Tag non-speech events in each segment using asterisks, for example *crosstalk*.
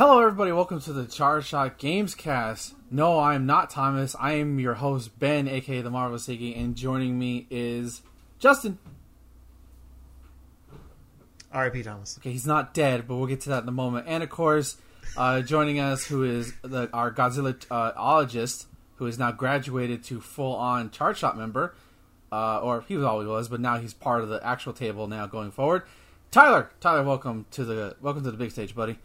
Hello, everybody. Welcome to the Charge Shot Games Cast. No, I am not Thomas. I am your host, Ben, aka the Marvelous Iggy, and joining me is Justin. R.I.P. Thomas. Okay, he's not dead, but we'll get to that in a moment. And of course, uh, joining us, who is the, our Godzilla uh, ologist, who is now graduated to full on Charge Shot member, uh, or he always was, but now he's part of the actual table now going forward. Tyler, Tyler, welcome to the welcome to the big stage, buddy.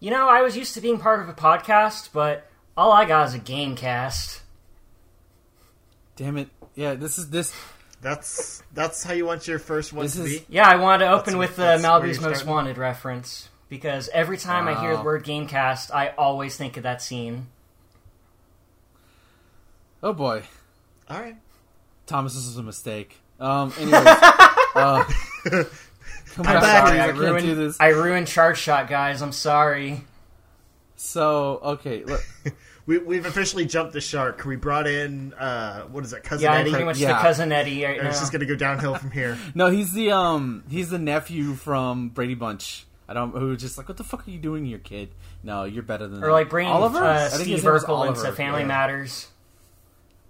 You know, I was used to being part of a podcast, but all I got is a game cast. Damn it! Yeah, this is this. That's that's how you want your first one This to is- be. Yeah, I wanted to open That's- with the Malibu's Most starting? Wanted reference because every time I hear the word game cast, I always think of that scene. Oh boy, All right. Thomas, this was a mistake. Um, anyways, *laughs* uh, come *laughs* I'm back, back. Sorry, I I can't do ruined, this. I ruined Charge Shot, guys. I'm sorry. So okay, look, *laughs* We, we've officially jumped the shark. We brought in uh, what is it, cousin Yeah, I'm Eddie? pretty much yeah. the cousin Eddie right And now. it's just gonna go downhill from here. *laughs* no, he's the um, he's the nephew from Brady Bunch. I don't who was just like, what the fuck are you doing, your kid? No, you're better than Or that. like bringing Oliver. I uh, think Steve his name was Urkel into Family yeah. Matters.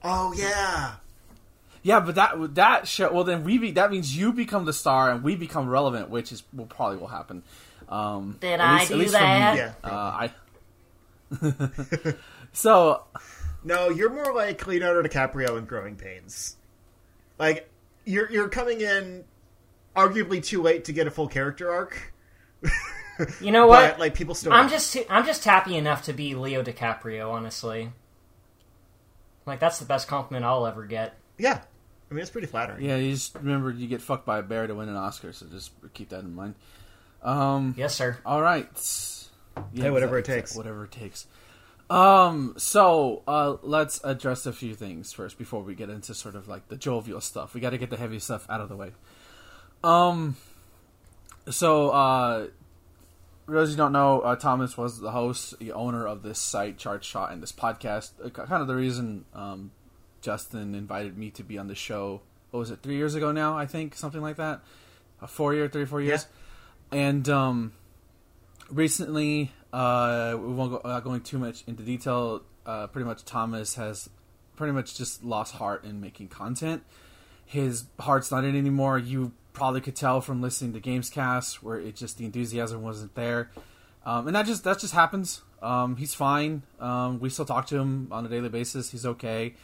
Oh yeah. Yeah, but that that show. Well, then we be that means you become the star and we become relevant, which is will probably will happen. Um, Did at I least- at do least for me. that? Yeah. Uh, I. *laughs* *laughs* so No, you're more like Leonardo DiCaprio in Growing Pains. Like you're you're coming in arguably too late to get a full character arc. *laughs* You know what? But like people still I'm want just too, I'm just happy enough to be Leo DiCaprio, honestly. Like that's the best compliment I'll ever get. Yeah. I mean it's pretty flattering. yeah, you just remember you get fucked by a bear to win an Oscar, so just keep that in mind. Um, Yes, sir. all right. Yeah, Hey, whatever exact- it takes. exact- Whatever it takes. Um, so uh, let's address a few things first before we get into sort of like the jovial stuff. We got to get the heavy stuff out of the way. Um, so uh, for those who don't know, uh, Thomas was the host, the owner of this site, Charge Shot, and this podcast. Uh, kind of the reason um, Justin invited me to be on the show. What was it? Three years ago now, I think, something like that. A four year, three, four years, and um, recently, uh, we won't go uh, going too much into detail. Uh, pretty much, Thomas has pretty much just lost heart in making content. His heart's not in anymore. You probably could tell from listening to Gamescast where it just the enthusiasm wasn't there, um, and that just that just happens. Um, he's fine. Um, we still talk to him on a daily basis. He's okay.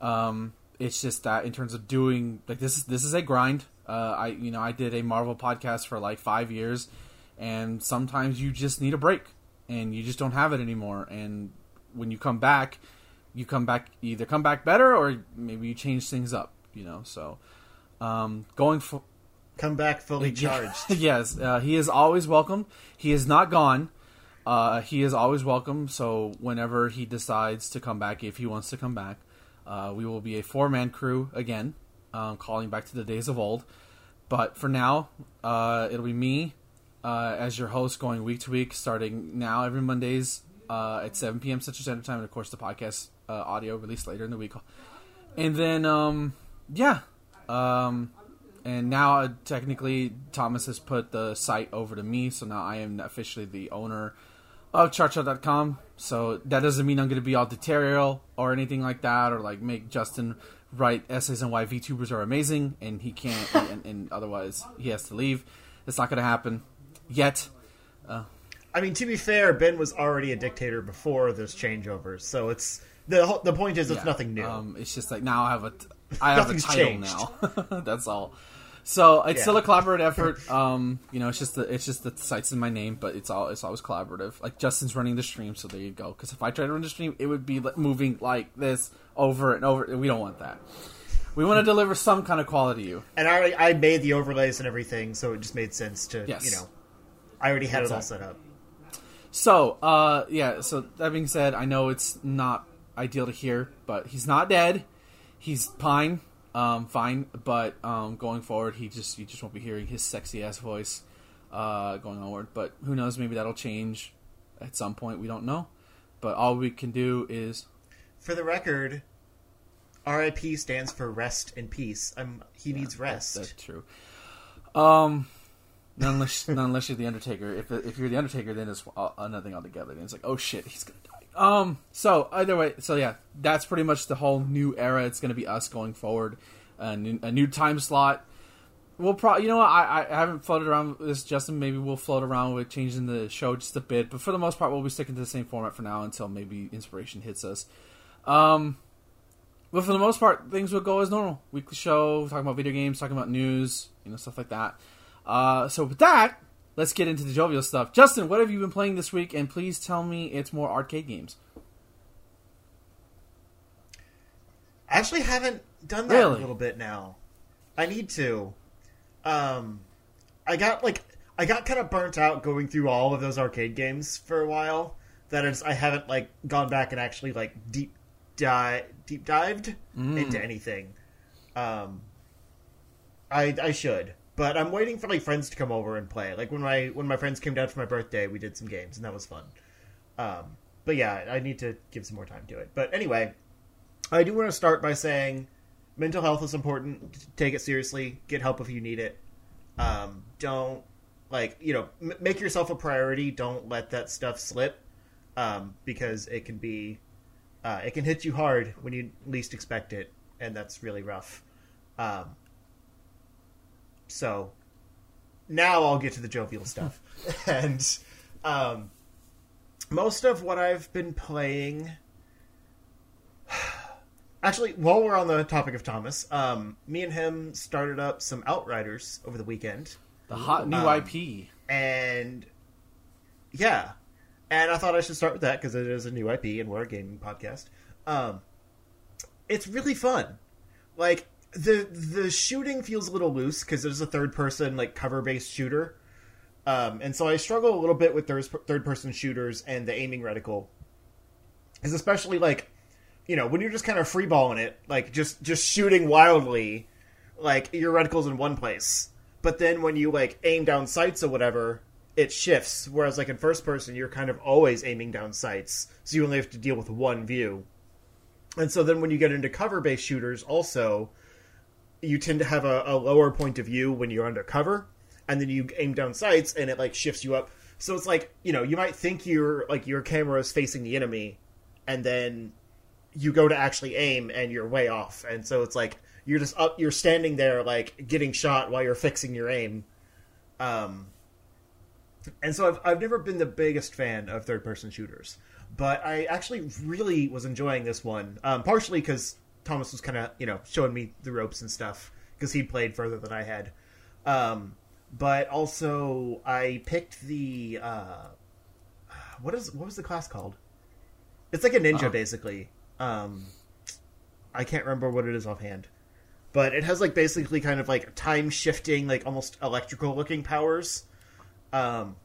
Um, it's just that in terms of doing like this is this is a grind. Uh, I you know I did a Marvel podcast for like five years, and sometimes you just need a break, and you just don't have it anymore. And when you come back, you come back either come back better or maybe you change things up. You know, so um, going for Come back fully charged. *laughs* yes, uh, he is always welcome. He is not gone. Uh, he is always welcome. So whenever he decides to come back, if he wants to come back, uh, we will be a four man crew again, um, calling back to the days of old. But for now, uh, it'll be me uh, as your host, going week to week, starting now every Mondays uh, at 7 p.m. Central Standard Time, and of course the podcast uh, audio released later in the week. And then, um, yeah. Um, and now uh, technically Thomas has put the site over to me, so now I am officially the owner of chargeshot.com. So that doesn't mean I'm going to be all detail or anything like that, or like make Justin write essays on why VTubers are amazing and he can't, *laughs* and, and otherwise he has to leave. It's not going to happen yet. I mean, to be fair, Ben was already a dictator before those changeovers, so it's the the point is it's Yeah. nothing new. Um, it's just like now I have a I have a title changed. now. *laughs* That's all. So it's Yeah. still a collaborative effort. Um, you know, it's just the it's just the site's in my name, but it's all it's always collaborative. Like Justin's running the stream, so there you go. Because if I tried to run the stream, it would be like, moving like this over and over. We don't want that. We want to deliver some kind of quality to you. and I already, I made the overlays and everything, so it just made sense to Yes. you know. I already had it all set up. So, uh, yeah. So that being said, I know it's not ideal to hear, but he's not dead. He's fine, um, fine. But um, going forward, he just you just won't be hearing his sexy ass voice uh, going onward. But who knows? Maybe that'll change at some point. We don't know. But all we can do is For the record, RIP stands for rest in peace. Um, he needs rest. that's true. Um, Not unless, *laughs* not unless you're the Undertaker. If if you're the Undertaker, then it's uh, another thing altogether. Then it's like, oh shit, he's gonna die. Um. So either way, so yeah, that's pretty much the whole new era. It's gonna be us going forward. A new, a new time slot. We'll probably, you know, what, I I haven't floated around with this, Justin. Maybe we'll float around with changing the show just a bit, but for the most part, we'll be sticking to the same format for now until maybe inspiration hits us. Um. But for the most part, things will go as normal. Weekly show, talking about video games, talking about news, you know, stuff like that. Uh, so with that, let's get into the jovial stuff. Justin, what have you been playing this week? And please tell me it's more arcade games. I actually haven't done that Really? a little bit now. I need to. Um, I got like I got kind of burnt out going through all of those arcade games for a while. That is, I haven't like gone back and actually like deep dive deep dived into anything. Um, I I should, but I'm waiting for like friends to come over and play. Like when my when my friends came down for my birthday, we did some games and that was fun. Um, but yeah, I need to give some more time to it. But anyway, I do want to start by saying mental health is important. Take it seriously. Get help if you need it. Um, don't like you know m- make yourself a priority. Don't let that stuff slip um, because it can be uh, it can hit you hard when you least expect it, and that's really rough. Um, so now I'll get to the jovial stuff, *laughs* and um, most of what I've been playing. *sighs* Actually, while we're on the topic of Thomas, um, me and him started up some Outriders over the weekend, The hot new Um, IP. and yeah, and I thought I should start with that because it is a new IP and we're a gaming podcast. Um, it's really fun. Like the the shooting feels a little loose because it is a third person like cover based shooter, um, and so I struggle a little bit with third person shooters and the aiming reticle, is especially like you know when you're just kind of freeballing it, like just just shooting wildly, like your reticle's in one place, but then when you like aim down sights or whatever, it shifts. Whereas like in first person, you're kind of always aiming down sights, so you only have to deal with one view. And so then when you get into cover based shooters, also, you tend to have a, a lower point of view when you're undercover, and then you aim down sights, and it like shifts you up. So it's like you know you might think your like your camera is facing the enemy, and then you go to actually aim, and you're way off. And so it's like you're just up, you're standing there like getting shot while you're fixing your aim. Um, and so I've, I've never been the biggest fan of third person shooters but i actually really was enjoying this one um, partially because thomas was kind of you know showing me the ropes and stuff because he played further than i had. Um, but also i picked the uh, what is what was the class called? It's like a ninja Uh-huh. basically. Um, i can't remember what it is offhand. But it has like basically kind of like time shifting like almost electrical looking powers. Um,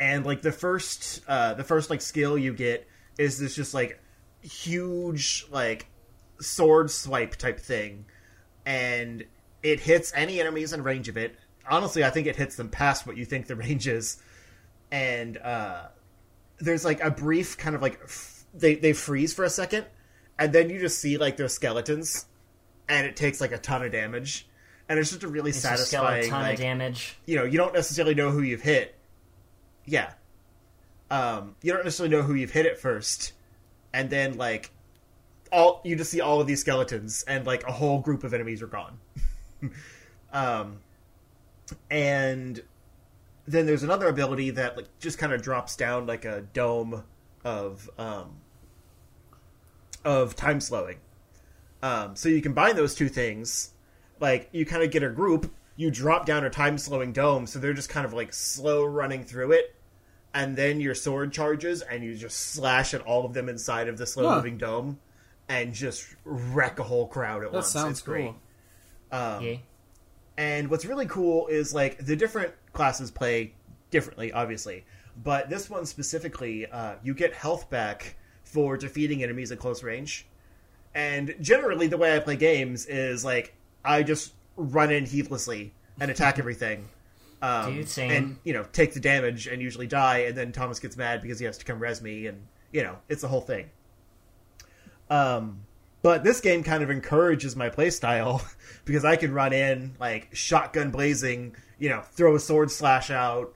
and like the first uh the first like skill you get is this just like huge like sword swipe type thing and it hits any enemies in range of it honestly i think it hits them past what you think the *laughs* range is and uh there's like a brief kind of like f- they they freeze for a second and then you just see like their skeletons and it takes like a ton of damage and it's just a really It's a satisfying skeleton like, of damage. you know, you don't necessarily know who you've hit. Yeah. Um, you don't necessarily know who you've hit at first. And then, like, all you just see all of these skeletons, and, like, a whole group of enemies are gone. *laughs* um, and then there's another ability that, like, just kind of drops down like a dome of, um, of time slowing. Um, so you combine those two things, like you kind of get a group, you drop down a time slowing dome, so they're just kind of like slow running through it, and then your sword charges and you just slash at all of them inside of the slow moving dome, and just wreck a whole crowd at That once. sounds it's great. Um, yeah. and what's really cool is like the different classes play differently, obviously. But this one specifically, uh, you get health back for defeating enemies at close range. And generally, the way I play games is like I just run in heedlessly and attack *laughs* everything. Um, Dude. And you know, take the damage and usually die. And then Thomas gets mad because he has to come res me, and you know, it's the whole thing. Um, but this game kind of encourages my playstyle *laughs* because I can run in like shotgun blazing, you know, throw a sword slash out,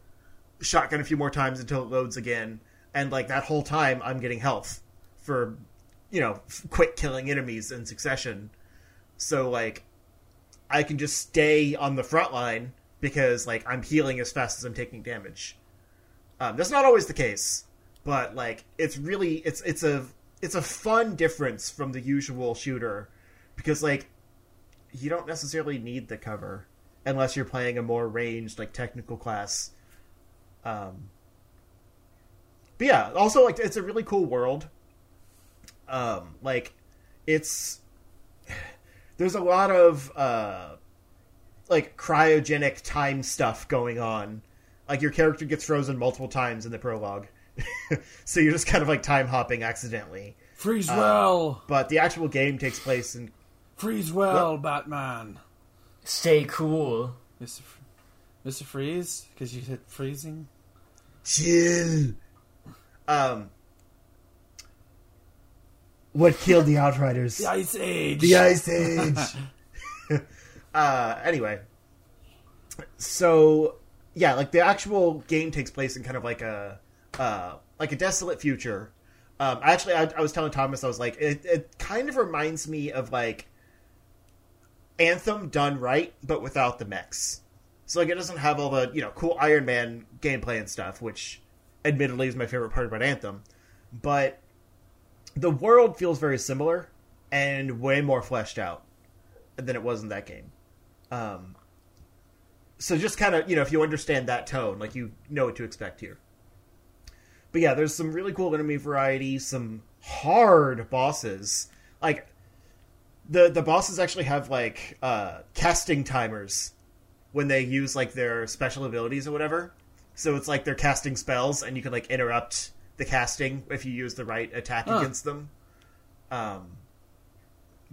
shotgun a few more times until it loads again, and like that whole time I'm getting health for, you know, quick killing enemies in succession. So like, I can just stay on the front line because like I'm healing as fast as I'm taking damage. Um, that's not always the case, but like it's really it's it's a it's a fun difference from the usual shooter because like you don't necessarily need the cover unless you're playing a more ranged like technical class. Um, but yeah, also like it's a really cool world. Um, like it's *sighs* there's a lot of uh like cryogenic time stuff going on. Like your character gets frozen multiple times in the prologue. *laughs* so you're just kind of like time hopping accidentally. Freeze well, But the actual game takes place in freeze well, Batman. Stay cool. Mister, F- Mister Freeze, because you hit freezing. chill. Um what killed the Outriders? The Ice Age. The Ice Age. *laughs* *laughs* uh, anyway, so yeah, like the actual game takes place in kind of like a uh, like a desolate future. Um, actually, I, I was telling Thomas, I was like, it, it kind of reminds me of like Anthem done right, but without the mechs. So like, it doesn't have all the you know cool Iron Man gameplay and stuff, which admittedly is my favorite part about Anthem, but the world feels very similar and way more fleshed out than it was in that game. Um, so just kind of you know if you understand that tone, like you know what to expect here. But yeah, there's some really cool enemy variety, some hard bosses. Like the the bosses actually have like uh, casting timers when they use like their special abilities or whatever. So it's like they're casting spells, and you can like interrupt the casting if you use the right attack Huh. against them. Um,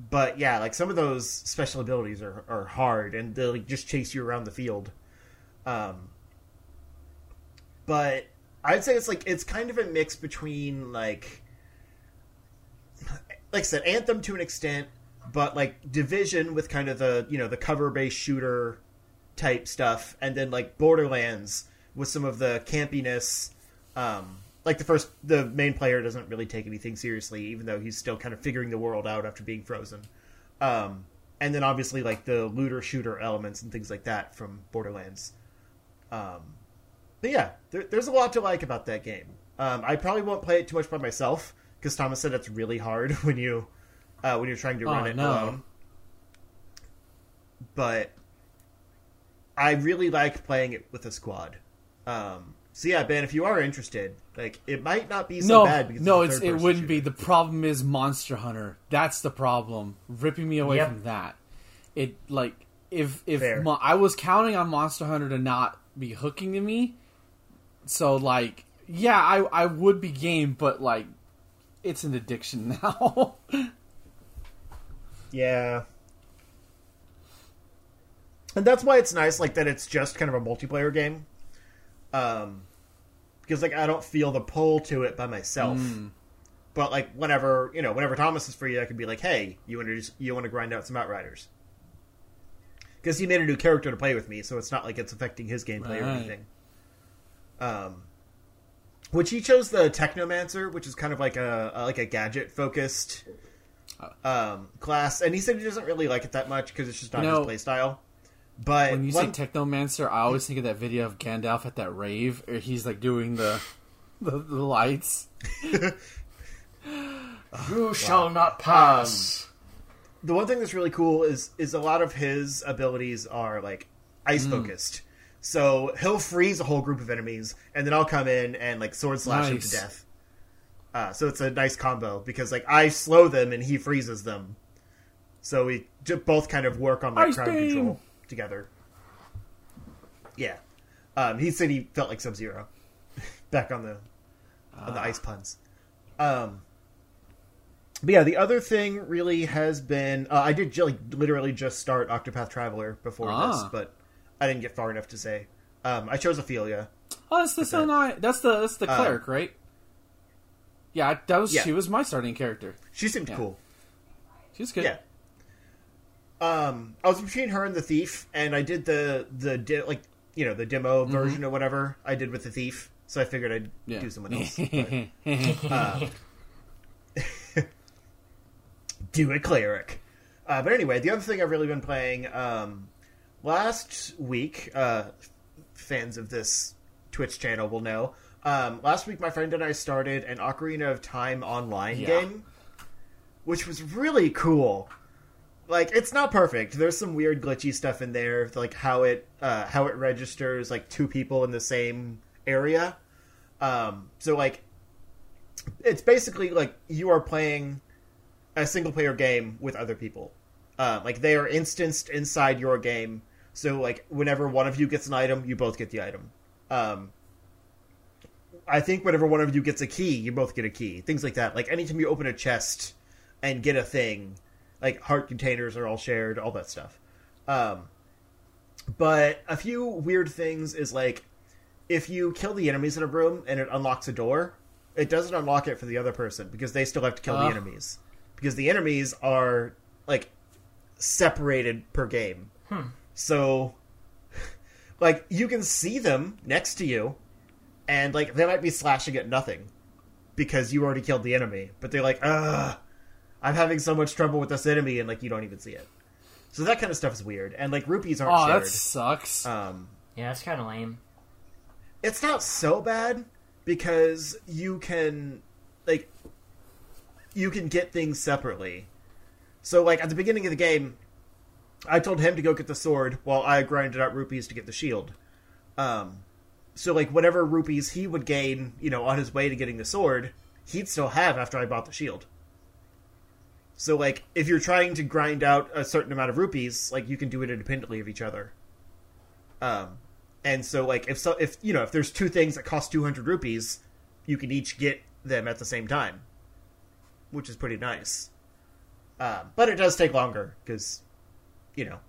but yeah, like some of those special abilities are, are hard, and they'll like, just chase you around the field. Um, but I'd say it's like it's kind of a mix between like, like I said, Anthem to an extent, but like Division with kind of the you know the cover based shooter type stuff, and then like Borderlands with some of the campiness. Um, like the first, the main player doesn't really take anything seriously, even though he's still kind of figuring the world out after being frozen. Um, and then obviously like the looter shooter elements and things like that from Borderlands. Um, but yeah, there, there's a lot to like about that game. Um, I probably won't play it too much by myself because Thomas said it's really hard *laughs* when you uh, when you're trying to run Oh, it no. alone. But I really like playing it with a squad. Um, so yeah, Ben, if you are interested, like it might not be so no, bad because no, it's, it wouldn't be. The problem is Monster Hunter. That's the problem, ripping me away Yep. from that. It like if if Mo- I was counting on Monster Hunter to not be hooking to me, so like yeah, I I would be game, but like it's an addiction *laughs* now. Yeah. And that's why it's nice, like that it's just kind of a multiplayer game. Um, because like I don't feel the pull to it by myself. Mm. But like whenever you know, whenever Thomas is free, I could be like, "Hey, you want to just you want to grind out some Outriders?" Because he made a new character to play with me, so it's not like it's affecting his gameplay or anything. Um, which he chose the Technomancer, which is kind of like a, like a gadget focused um, class, and he said he doesn't really like it that much because it's just not You know, his play style. But when you one- say Technomancer, I always think of that video of Gandalf at that rave, or he's like doing the *laughs* the, the lights. *laughs* You shall not pass. the one thing that's really cool is is a lot of his abilities are like ice focused. So he'll freeze a whole group of enemies, and then I'll come in and like sword slash them to death. Uh, so it's a nice combo because like I slow them and he freezes them. So we both kind of work on like Ice crowd beam! control together. Yeah, um, he said he felt like Sub Zero *laughs* back on the on Ah. the ice puns. Um, but yeah, the other thing really has been uh, I did like literally just start Octopath Traveler before this, Ah. but I didn't get far enough to say. Um, I chose Ophelia. Oh, that's the so that- That's the that's the Uh, cleric, right? Yeah, that was Yeah. she was my starting character. She seemed Yeah. cool. She's good. Yeah. Um, I was between her and the thief, and I did the the di- like you know the demo version or whatever I did with the thief. So I figured I'd Yeah. do someone *laughs* else. but, *laughs* uh, *laughs* do a cleric. Uh, but anyway, the other thing I've really been playing um, last week, uh, fans of this Twitch channel will know. Um, last week, my friend and I started an Ocarina of Time online Yeah. game, which was really cool. Like, it's not perfect. There's some weird glitchy stuff in there, like how it uh, how it registers like two people in the same area. Um, so like, it's basically like you are playing a single player game with other people. Uh, like they are instanced inside your game. So like whenever one of you gets an item, you both get the item. Um, I think whenever one of you gets a key, you both get a key. Things like that. Like anytime you open a chest and get a thing, like heart containers are all shared, all that stuff. Um, but a few weird things is like if you kill the enemies in a room and it unlocks a door, it doesn't unlock it for the other person because they still have to kill the Ah. enemies. Because the enemies are like separated per game. So *laughs* like you can see them next to you and like they might be slashing at nothing because you already killed the enemy, but they're like, "Ugh, I'm having so much trouble with this enemy," and like you don't even see it. So that kind of stuff is weird, and like rupees aren't oh, shared. that sucks. Um, Yeah, it's kind of lame. it's not so bad because you can like you can get things separately. So like at the beginning of the game, I told him to go get the sword while I grinded out rupees to get the shield. Um, so like whatever rupees he would gain, you know, on his way to getting the sword, he'd still have after I bought the shield. So like if you're trying to grind out a certain amount of rupees, like you can do it independently of each other. Um, and so like if so if you know if there's two things that cost 200 rupees, you can each get them at the same time, which is pretty nice. Um, but it does take longer because, you know,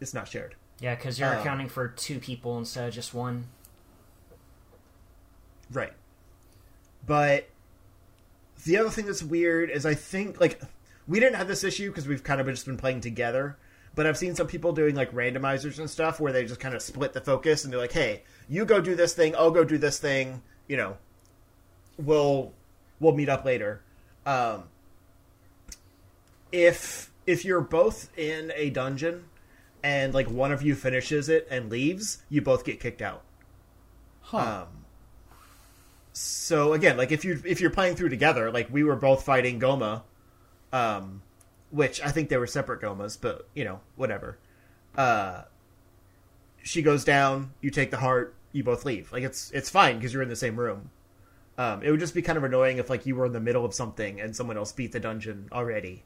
it's not shared. Yeah, because you're Um, accounting for two people instead of just one. Right. But the other thing that's weird is I think like we didn't have this issue because we've kind of just been playing together. But I've seen some people doing like randomizers and stuff where they just kind of split the focus and they're like, "Hey, you go do this thing, I'll go do this thing." You know, we'll we'll meet up later. Um, if if you're both in a dungeon and like one of you finishes it and leaves, you both get kicked out. huh. Um, so again, like if you if you're playing through together, like we were both fighting Gohma, um, which I think they were separate Gohmas, but you know whatever. Uh, she goes down, you take the heart, you both leave. Like it's it's fine because you're in the same room. Um, it would just be kind of annoying if like you were in the middle of something and someone else beat the dungeon already.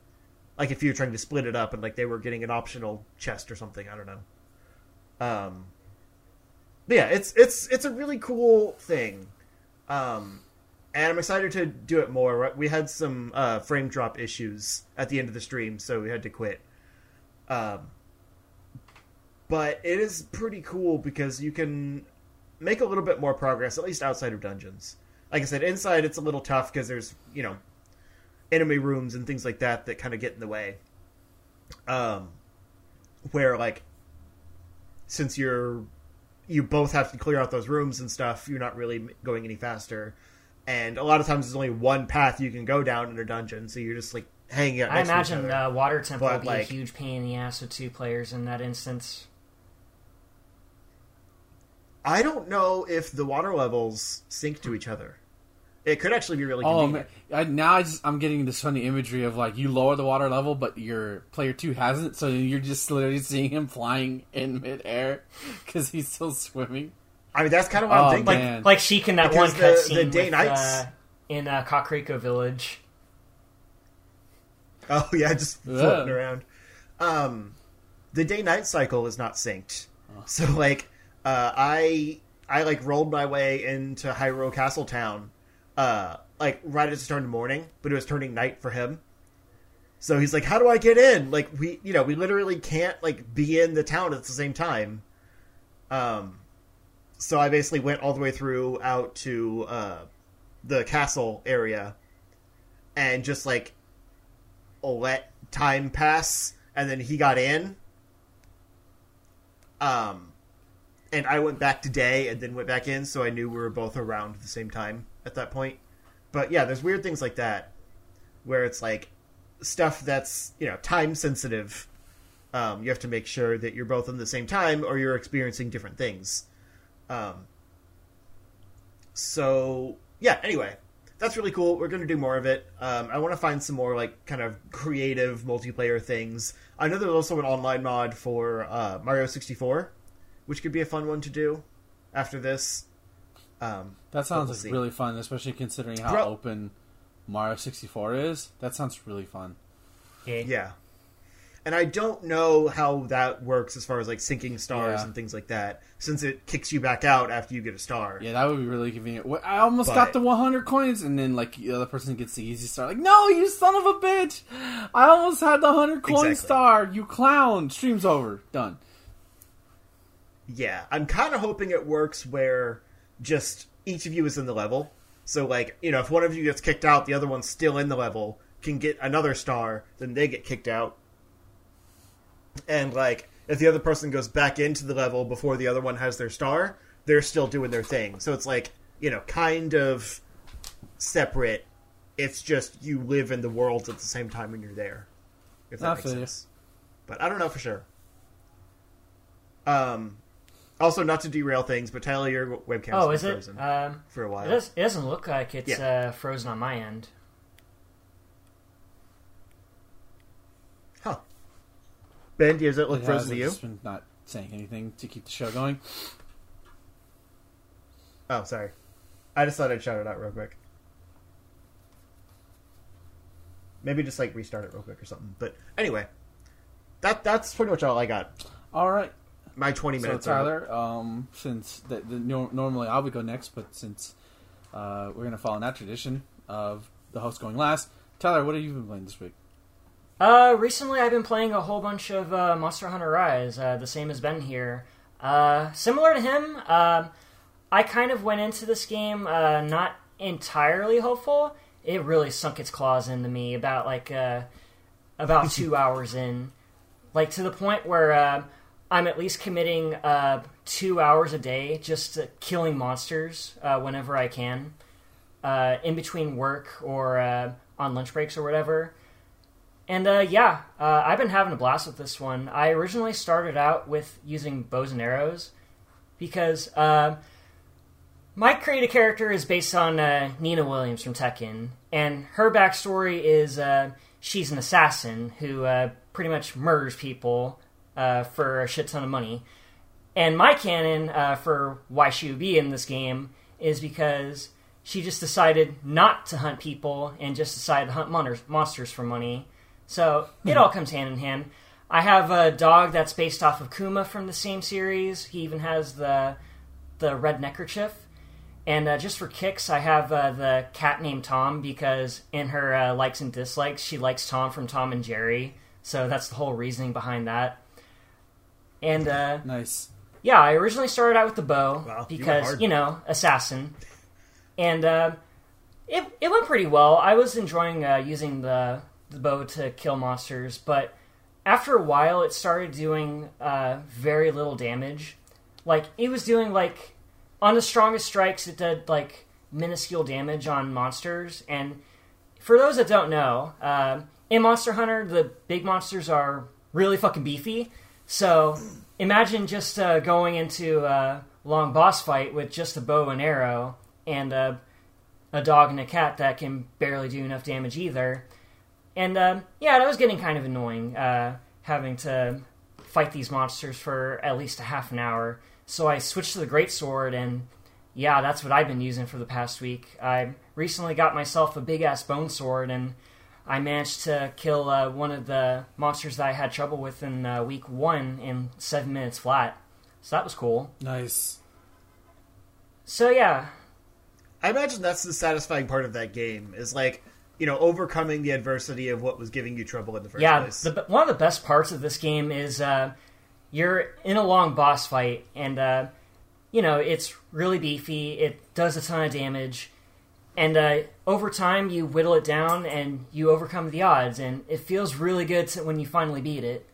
Like if you're trying to split it up and like they were getting an optional chest or something. I don't know. Um, yeah, it's it's it's a really cool thing, um, and I'm excited to do it more. We had some uh, frame drop issues at the end of the stream, so we had to quit. Um, but it is pretty cool because you can make a little bit more progress, at least outside of dungeons. Like I said, inside it's a little tough because there's you know enemy rooms and things like that that kind of get in the way. Um, where like since you're you both have to clear out those rooms and stuff, you're not really going any faster. And a lot of times there's only one path you can go down in a dungeon, so you're just like hanging out. I imagine to each other. uh, Water Temple But, would be like- a huge pain in the ass with two players in that instance. I don't know if the water levels sync to each other. It could actually be really Oh convenient. man! I, now I just, I'm getting this funny imagery of like you lower the water level, but your player two hasn't, so you're just literally seeing him flying in midair *laughs* because he's still swimming. I mean, that's kind of what Oh, I'm thinking. man. Like Sheik in that Because one the- cutscene the day with, nights- uh, in uh, Kakariko Village. *laughs* Oh yeah, just floating Yeah. around. Um, the day night cycle is not synced, so like uh, I I like rolled my way into Hyrule Castle Town, uh, like right as it turned morning, but it was turning night for him. So he's like, "How do I get in?" Like we, you know, we literally can't like be in the town at the same time. Um, so I basically went all the way through out to uh, the castle area, and just like let time pass and then he got in um and I went back today and then went back in, so I knew we were both around at the same time at that point. But yeah, there's weird things like that where it's like stuff that's you know time sensitive. Um, you have to make sure that you're both in the same time, or you're experiencing different things. Um, so yeah. Anyway, that's really cool. We're going to do more of it. Um, I want to find some more like kind of creative multiplayer things. I know there's also an online mod for uh, Mario 64, which could be a fun one to do after this. Um, That sounds we'll like see. really fun, especially considering how Bro- open Mario 64 is. That sounds really fun. Yeah. Yeah. And I don't know how that works as far as like syncing stars Yeah. and things like that, since it kicks you back out after you get a star. Yeah, that would be really convenient. I almost But- got the 100 coins, and then like the other person gets the easy star. Like, no, you son of a bitch! I almost had the 100 coin Exactly. star. You clown! Stream's over. Done. Yeah, I'm kind of hoping it works where just each of you is in the level. So like, you know, if one of you gets kicked out, the other one's still in the level, can get another star, then they get kicked out. And like, if the other person goes back into the level before the other one has their star, they're still doing their thing. So it's like, you know, kind of separate. It's just you live in the worlds at the same time when you're there. If that I makes you. sense. But I don't know for sure. Um, also, not to derail things, but Tyler, your webcam oh, is it? frozen Um, for a while. it, does, it doesn't look like it's Yeah. uh, frozen on my end. Huh. Ben, does it look It frozen has, to I've you? just been not saying anything to keep the show going. Oh, sorry. I just thought I'd shout it out real quick. Maybe just like restart it real quick or something. But anyway, that that's pretty much all I got. All right. My twenty So minutes. are- Tyler, um, since the, the, normally I would go next, but since uh, we're gonna follow that tradition of the host going last, Tyler, what have you been playing this week? Uh, recently I've been playing a whole bunch of uh, Monster Hunter Rise, uh, the same as Ben here. Uh, similar to him, um, I kind of went into this game uh, not entirely hopeful. It really sunk its claws into me about like uh, about *laughs* two hours in, like to the point where uh, I'm at least committing uh, two hours a day just killing monsters uh, whenever I can, uh, in between work or uh, on lunch breaks or whatever. And uh, yeah, uh, I've been having a blast with this one. I originally started out with using bows and arrows because my creative character is based on Nina Williams from Tekken, and her backstory is she's an assassin who pretty much murders people uh, for a shit ton of money. And my canon uh, for why she would be in this game is because she just decided not to hunt people and just decided to hunt monsters, monsters for money. So it all comes hand in hand. I have a dog that's based off of Kuma from the same series. He even has the the red neckerchief. And uh, just for kicks, I have uh, the cat named Tom because in her uh, likes and dislikes, she likes Tom from Tom and Jerry. So that's the whole reasoning behind that. And uh, Nice. yeah, I originally started out with the bow Wow, because hard. you, know assassin, and uh, it it went pretty well. I was enjoying uh, using the the bow to kill monsters, but after a while, it started doing uh, very little damage. Like it was doing like on the strongest strikes, it did like minuscule damage on monsters. And for those that don't know, um in Monster Hunter, the big monsters are really fucking beefy. So imagine just uh, going into a long boss fight with just a bow and arrow and uh, a dog and a cat that can barely do enough damage either. And um, yeah, that was getting kind of annoying uh, having to fight these monsters for at least a half an hour. So I switched to the great sword, and yeah, that's what I've been using for the past week. I recently got myself a big ass bone sword, and I managed to kill uh, one of the monsters that I had trouble with in uh, week one in seven minutes flat. So that was cool. Nice. So yeah, I imagine that's the satisfying part of that game is like you know overcoming the adversity of what was giving you trouble in the first yeah. place. The, one of the best parts of this game is uh, you're in a long boss fight, and uh, you know it's really beefy. It does a ton of damage, and uh, over time you whittle it down and you overcome the odds, and it feels really good to, when you finally beat it.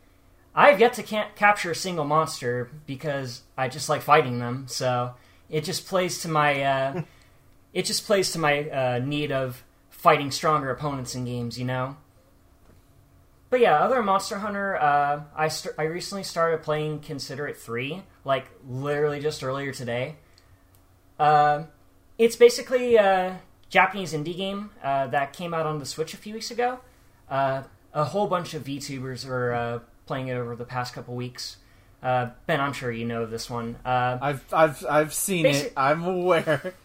I have yet to ca- capture a single monster because I just like fighting them. So it just plays to my uh, *laughs* it just plays to my uh, need of fighting stronger opponents in games. You know. But yeah, other Monster Hunter, uh, I st- I recently started playing Considerate Three, like literally just earlier today. Uh, it's basically a Japanese indie game uh, that came out on the Switch a few weeks ago. Uh, a whole bunch of VTubers are uh, playing it over the past couple weeks. Uh, ben, I'm sure you know this one. Uh, I've I've I've seen Basi- it. I'm aware. *laughs*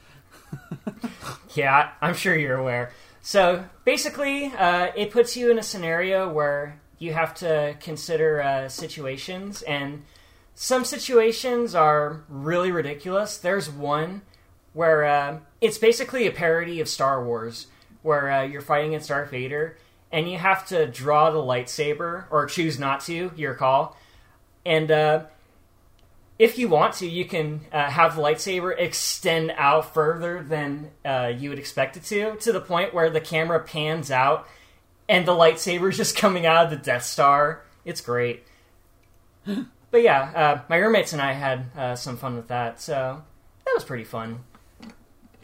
Yeah, I'm sure you're aware. So basically, uh, it puts you in a scenario where you have to consider uh, situations, and some situations are really ridiculous. There's one where uh, it's basically a parody of Star Wars, where uh, you're fighting against Darth Vader, and you have to draw the lightsaber or choose not to. Your call, and uh, if you want to, you can uh, have the lightsaber extend out further than uh, you would expect it to, to the point where the camera pans out and the lightsaber is just *laughs* coming out of the Death Star. It's great. *gasps* but yeah, uh, my roommates and I had uh, some fun with that, so that was pretty fun.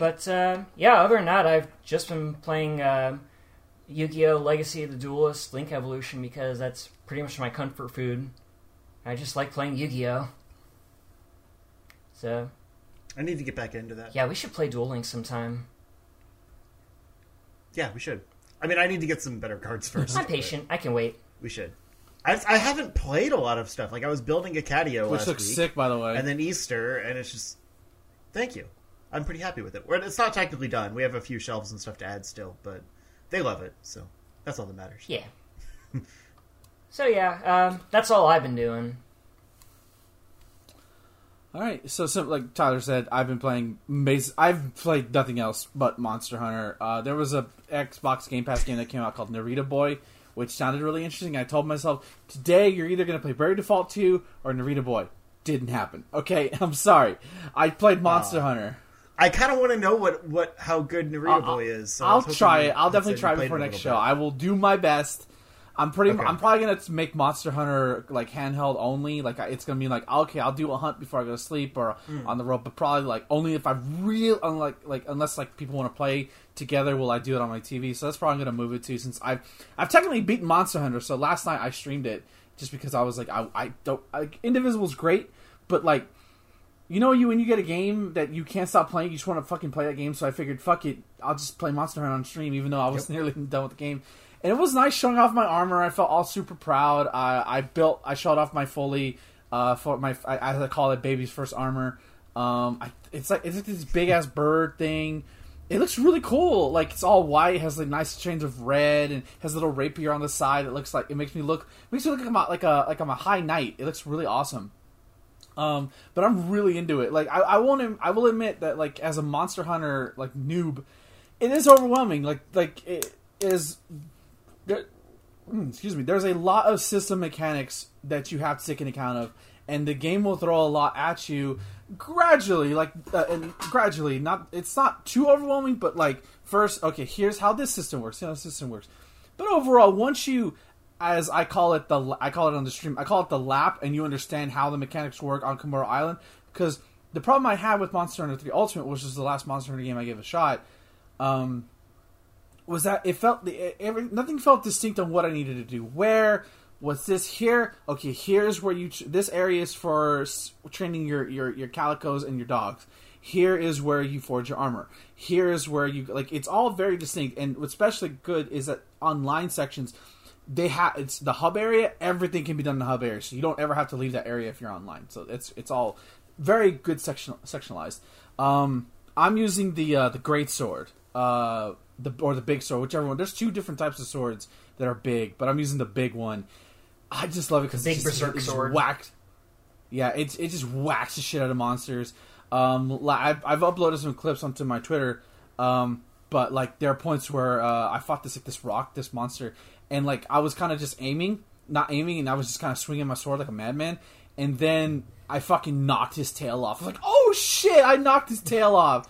But uh, yeah, other than that, I've just been playing uh, Yu-Gi-Oh! Legacy of the Duelist Link Evolution because that's pretty much my comfort food. I just like playing Yu-Gi-Oh! So I need to get back into that. yeah, we should play Duel Links sometime. Yeah, we should. I mean, I need to get some better cards *laughs* first. I'm patient. I can wait. We should. I, I haven't played a lot of stuff. Like I was building a Catio Which last looks week, sick, by the way. and then Easter, and it's just. Thank you. I'm pretty happy with it. It's not technically done. We have a few shelves and stuff to add still, but they love it, so that's all that matters. Yeah. *laughs* so yeah, um, that's all I've been doing. All right, so, so like Tyler said, I've been playing. Bas- I've played nothing else but Monster Hunter. Uh, there was a Xbox Game Pass game that came out called Narita Boy, which sounded really interesting. I told myself today you're either going to play Bravely Default 2 or Narita Boy. Didn't happen. Okay, *laughs* I'm sorry. I played Monster Hunter. I kind of want to know what, what how good Narita I'll- Boy is. So I'll try it. I'll definitely try it before next show. bit. I will do my best. I'm pretty. Okay. I'm probably gonna make Monster Hunter like handheld only. Like it's gonna be like okay, I'll do a hunt before I go to sleep or Hmm. on the road, but probably like only if I real unlike like unless like people want to play together, will I do it on my TV? So that's probably gonna move it to since I've I've technically beaten Monster Hunter. So last night I streamed it just because I was like I I don't like Indivisible's great, but like you know you when you get a game that you can't stop playing, you just want to fucking play that game. So I figured, fuck it, I'll just play Monster Hunter on stream, even though I was nearly *laughs* done with the game. And it was nice showing off my armor. I felt all super proud. I, I built, I showed off my fully, uh, for my, I, as I call it, baby's first armor. Um, I, it's like it's like this big ass bird thing. It looks really cool. Like it's all white, has like nice shades of red, and has a little rapier on the side. It looks like it makes me look makes me look like I'm a, like a like I'm a high knight. It looks really awesome. Um, but I'm really into it. Like I, I won't. I will admit that like as a Monster Hunter like noob, it is overwhelming. Like like it is. There, mm, excuse me. There's a lot of system mechanics that you have to take into account of, and the game will throw a lot at you gradually. Like uh, and gradually, not it's not too overwhelming, but like first, okay, here's how this system works. How the system works. But overall, once you as I call it the I call it on the stream I call it the lap, and you understand how the mechanics work on Komoro Island. Because the problem I had with Monster Hunter 3 Ultimate, which is the last Monster Hunter game I gave a shot, um, was that it felt the it, nothing felt distinct on what I needed to do. Where was this here? Okay, here's where you this area is for training your your your Palicos and your dogs. Here is where you forge your armor. Here is where you like. It's all very distinct, and what's especially good is that online sections they have it's the hub area. Everything can be done in the hub area, so you don't ever have to leave that area if you're online. So it's it's all very good section sectionalized. Um, I'm using the uh, the great sword, uh, the or the big sword, whichever one. There's two different types of swords that are big, but I'm using the big one. I just love it because it's just, it's sword. whacked. Yeah, it's it just whacks the shit out of monsters. Um, I've, I've uploaded some clips onto my Twitter, um, but like there are points where uh, I fought this like this rock, this monster, and like I was kind of just aiming, not aiming, and I was just kind of swinging my sword like a madman, and then I fucking knocked his tail off. I was like, oh shit, I knocked his tail off.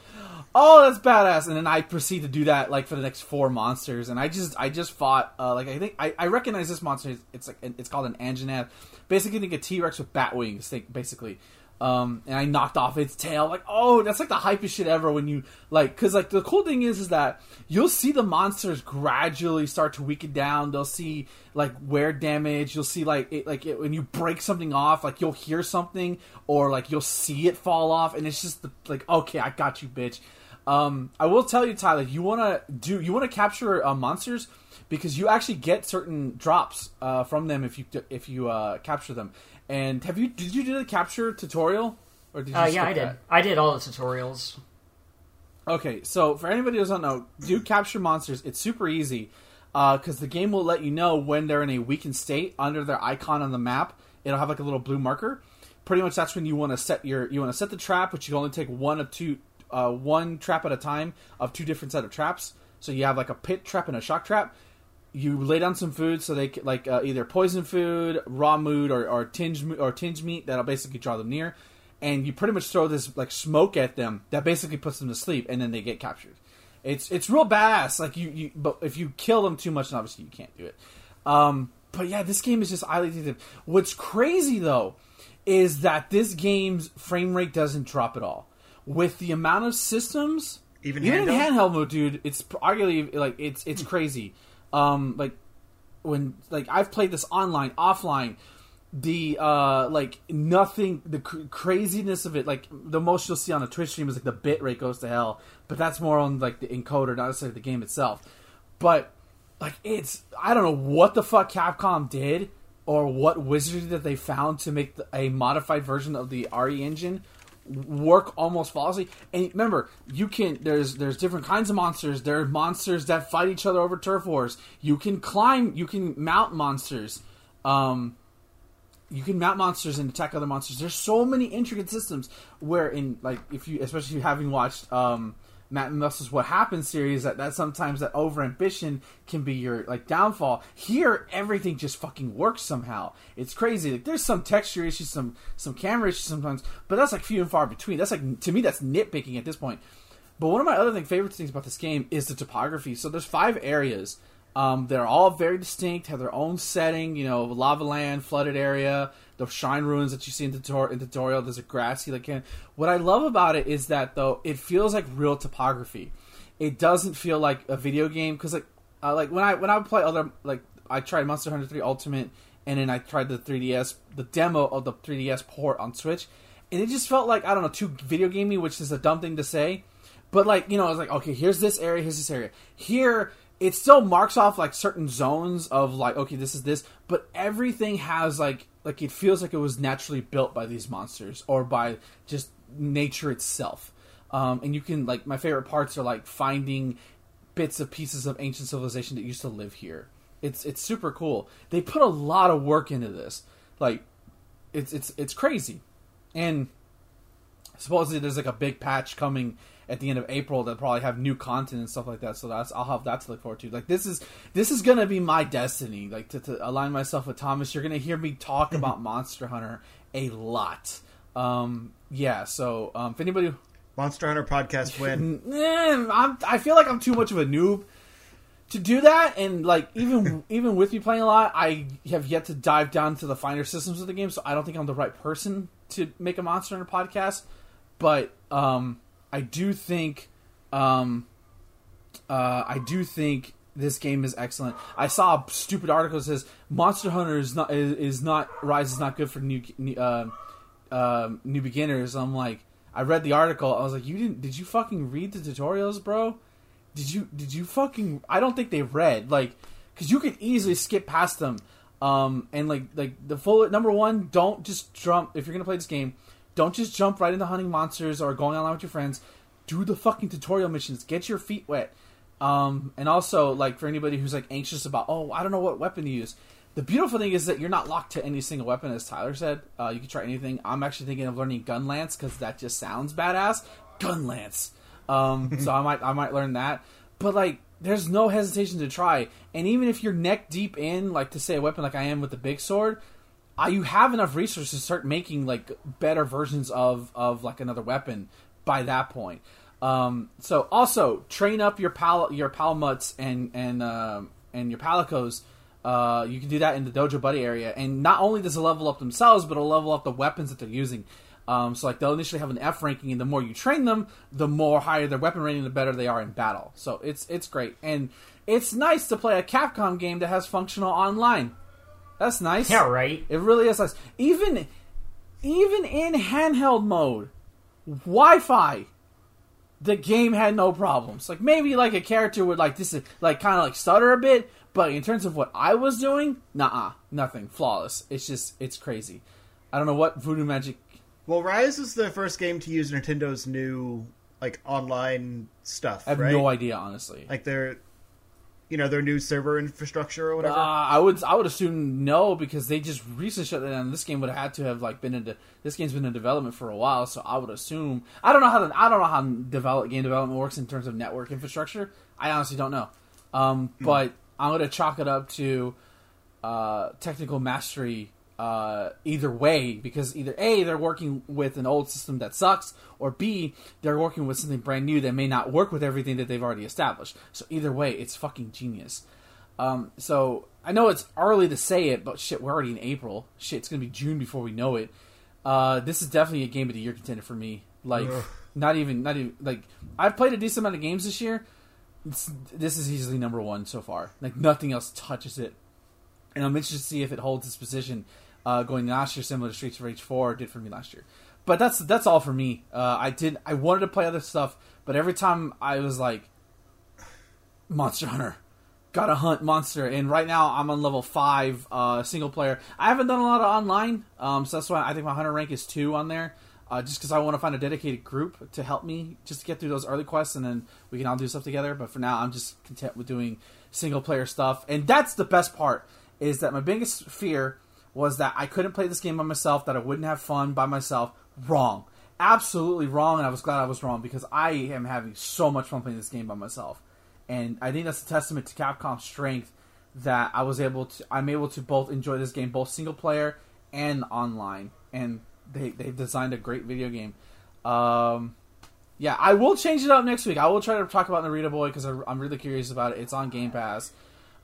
oh, that's badass, and then I proceed to do that like for the next four monsters, and I just I just fought uh, like I think I, I recognize this monster. It's like it's called an Anjanath. Basically, think a T Rex with bat wings. Think basically. Um, and I knocked off its tail. Like, oh, that's like the hypest shit ever when you like, because like the cool thing is, is that you'll see the monsters gradually start to weaken down. They'll see like wear damage. You'll see like it, like it, when you break something off, like you'll hear something or like you'll see it fall off, and it's just the, like, okay, I got you, bitch. Um, I will tell you, Tyler, you want to do you want to capture uh, monsters because you actually get certain drops uh, from them if you if you uh, capture them. And have you did you do the capture tutorial or did you? Uh, yeah, I did. That? I did all the tutorials. Okay, so for anybody who doesn't know, do capture monsters. It's super easy because uh, the game will let you know when they're in a weakened state under their icon on the map. It'll have like a little blue marker. Pretty much, that's when you want to set your you want to set the trap, which you can only take one of two, uh, one trap at a time of two different set of traps. So you have like a pit trap and a shock trap you lay down some food so they like uh, either poison food, raw mood, or, or tinge or tinge meat that'll basically draw them near, and you pretty much throw this like smoke at them that basically puts them to sleep, and then they get captured. It's it's real badass. Like you, you but if you kill them too much, then obviously you can't do it. Um, but yeah, this game is just highly addictive. What's crazy though is that this game's frame rate doesn't drop at all. With the amount of systems, even, even handheld? in handheld mode, dude, it's arguably like it's it's crazy. Um, like when like I've played this online, offline. The uh like nothing, the cr- craziness of it. Like the most you'll see on a Twitch stream is like the bit rate goes to hell, but that's more on like the encoder, not necessarily the game itself. But like it's I don't know what the fuck Capcom did or what wizardry that they found to make the, a modified version of the RE engine work almost flawlessly. And remember, you can there's there's different kinds of monsters. There are monsters that fight each other over turf wars. You can climb, you can mount monsters. Um, you can mount monsters and attack other monsters. There's so many intricate systems where in like if you especially having watched um Matt McMuscles' What Happens series that, that sometimes that over ambition can be your like downfall. Here everything just fucking works somehow. It's crazy. Like there's some texture issues, some some camera issues sometimes, but that's like few and far between. That's like to me that's nitpicking at this point. But one of my other thing, favorite things about this game is the topography. So there's five areas. Um, they're all very distinct, have their own setting. You know, lava land, flooded area, the shrine ruins that you see in the, tutor- in tutorial. There's a grassy like. What I love about it is that though it feels like real topography. It doesn't feel like a video game because like uh, like when I when I play other like I tried Monster Hunter 3 Ultimate and then I tried the 3DS the demo of the 3DS port on Switch and it just felt like I don't know too video gamey, which is a dumb thing to say. But like you know, I was like okay, here's this area, here's this area. Here it still marks off like certain zones of like okay this is this but everything has like like it feels like it was naturally built by these monsters or by just nature itself. Um, and you can like my favorite parts are like finding bits of pieces of ancient civilization that used to live here. It's it's super cool. They put a lot of work into this. Like it's it's it's crazy. And supposedly there's like a big patch coming at the end of April that probably have new content and stuff like that. So that's I'll have that to look forward to. Like this is this is gonna be my destiny. Like to, to align myself with Thomas, you're gonna hear me talk about Monster Hunter a lot. Um, yeah. So um, if anybody Monster Hunter podcast win, *laughs* I'm, I feel like I'm too much of a noob to do that and like even *laughs* even with me playing a lot i have yet to dive down to the finer systems of the game so i don't think i'm the right person to make a monster hunter podcast but um I do think, um, uh, I do think this game is excellent. I saw a stupid article that says Monster Hunter is not is, is not Rise is not good for new uh, uh, new beginners. I'm like, I read the article. I was like, you didn't? Did you fucking read the tutorials, bro? Did you? Did you fucking? I don't think they read like because you could easily skip past them. Um, and like like the full number one, don't just jump if you're gonna play this game. Don't just jump right into hunting monsters or going online with your friends. Do the fucking tutorial missions. Get your feet wet. Um, and also, like for anybody who's like anxious about, oh, I don't know what weapon to use. The beautiful thing is that you're not locked to any single weapon, as Tyler said. Uh, you can try anything. I'm actually thinking of learning gun lance because that just sounds badass. Gun lance. Um, *laughs* so I might I might learn that. But like, there's no hesitation to try. And even if you're neck deep in, like to say a weapon like I am with the big sword, uh, you have enough resources to start making like better versions of of like another weapon by that point. Um, so also train up your pal your Palamutes and and um and your palicos. Uh, you can do that in the dojo buddy area, and not only does it level up themselves, but it'll level up the weapons that they're using. Um, so like they'll initially have an F ranking, and the more you train them, the more higher their weapon rating, the better they are in battle. So it's it's great, and it's nice to play a Capcom game that has functional online. That's nice. Yeah, right. It really is nice. Even even in handheld mode, Wi-Fi, the game had no problems. Like maybe like a character would like this is like kind of like stutter a bit, but in terms of what I was doing, nah, nothing, flawless. It's just it's crazy. I don't know what Voodoo Magic. Well, Rise is the first game to use Nintendo's new like online stuff. I have right? no idea, honestly. Like their, you know, their new server infrastructure or Uh, whatever. I would I would assume no because they just recently shut it down. This game would have had to have like been into this game's been in development for a while, so I would assume I don't know how the, I don't know how develop game development works in terms of network infrastructure. I honestly don't know, um, but I'm gonna chalk it up to uh, technical mastery. Uh, either way, because either a they're working with an old system that sucks, or b they're working with something brand new that may not work with everything that they've already established. So either way, it's fucking genius. Um, so I know it's early to say it, but shit, we're already in April. Shit, it's gonna be June before we know it. Uh, this is definitely a game of the year contender for me. Like, Ugh. not even, not even like I've played a decent amount of games this year. It's, this is easily number one so far. Like nothing else touches it, and I'm interested to see if it holds its position uh, going last year, similar to Streets of Rage Four did for me last year. But that's that's all for me. Uh, I did I wanted to play other stuff, but every time I was like, Monster Hunter, gotta hunt monster. And right now I'm on level five, uh, single player. I haven't done a lot of online, um, so that's why I think my hunter rank is two on there. Uh, just because I want to find a dedicated group to help me just to get through those early quests, and then we can all do stuff together. But for now, I'm just content with doing single player stuff, and that's the best part. Is that my biggest fear was that I couldn't play this game by myself, that I wouldn't have fun by myself. Wrong, absolutely wrong, and I was glad I was wrong because I am having so much fun playing this game by myself and I think that's a testament to Capcom's strength that I was able to I'm able to both enjoy this game both single player and online and they they've designed a great video game. Um, yeah, I will change it up next week. I will try to talk about Narita Boy because I'm really curious about it. It's on Game Pass,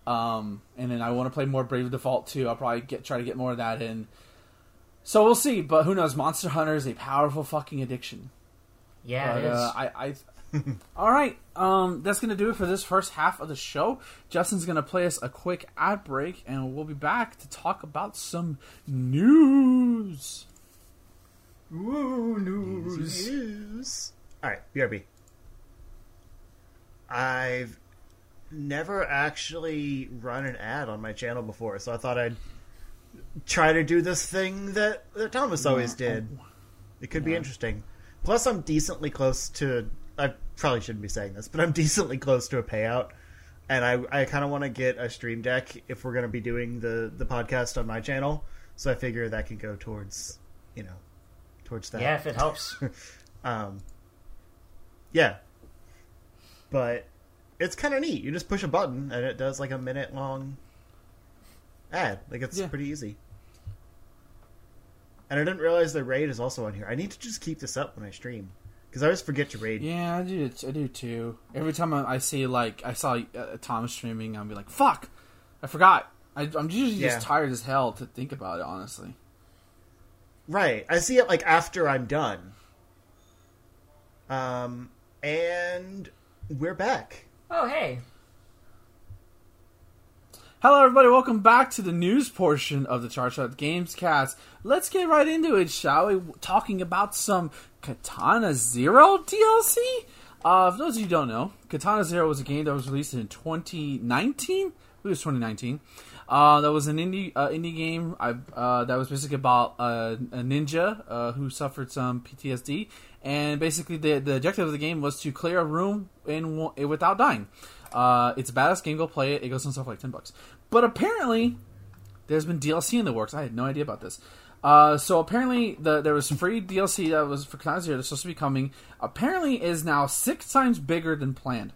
um, and then I want to play more Bravely Default 2. I'll probably get try to get more of that in. So we'll see, but who knows? Monster Hunter is a powerful fucking addiction. Yeah, But it is. uh, I, I *laughs* all right, um, that's gonna do it for this first half of the show. Justin's gonna play us a quick ad break, and we'll be back to talk about some news. Woo, news. News. All right, BRB. I've never actually run an ad on my channel before, so I thought I'd try to do this thing that, that Thomas always did. It could be interesting. Plus, I'm decently close to. I probably shouldn't be saying this, but I'm *laughs* decently close to a payout, and I I kind of want to get a stream deck if we're going to be doing the the podcast on my channel. So I figure that can go towards, you know, towards that. Yeah, if it helps. *laughs* Um, yeah, but it's kind of neat. You just push a button and it does like a minute long ad. Like it's Yeah. pretty easy. And I didn't realize the raid is also on here. I need to just keep this up when I stream because I always forget to raid. Yeah, I do. I do too. Every time I, I see like I saw uh, Thomas streaming, I'll be like, "Fuck, I forgot." I, I'm usually Yeah. just tired as hell to think about it. Honestly. Right. I see it like after I'm done. Um, and we're back. Oh, hey. Hello, everybody. Welcome back to the news portion of the Charge Shot Games Cast. Let's get right into it, shall we? Talking about some Katana Zero DLC. Uh, for those of you who don't know, Katana Zero was a game that was released in 2019. It was 2019. Uh, that was an indie uh, indie game. I, uh, that was basically about uh, a ninja uh, who suffered some PTSD, and basically the the objective of the game was to clear a room in one- without dying. Uh, it's a badass game. Go play it. It goes on stuff like ten bucks. But apparently, there's been DLC in the works. I had no idea about this. Uh, so apparently, the, there was free DLC that was for Zero that's supposed to be coming. Apparently, is now six times bigger than planned.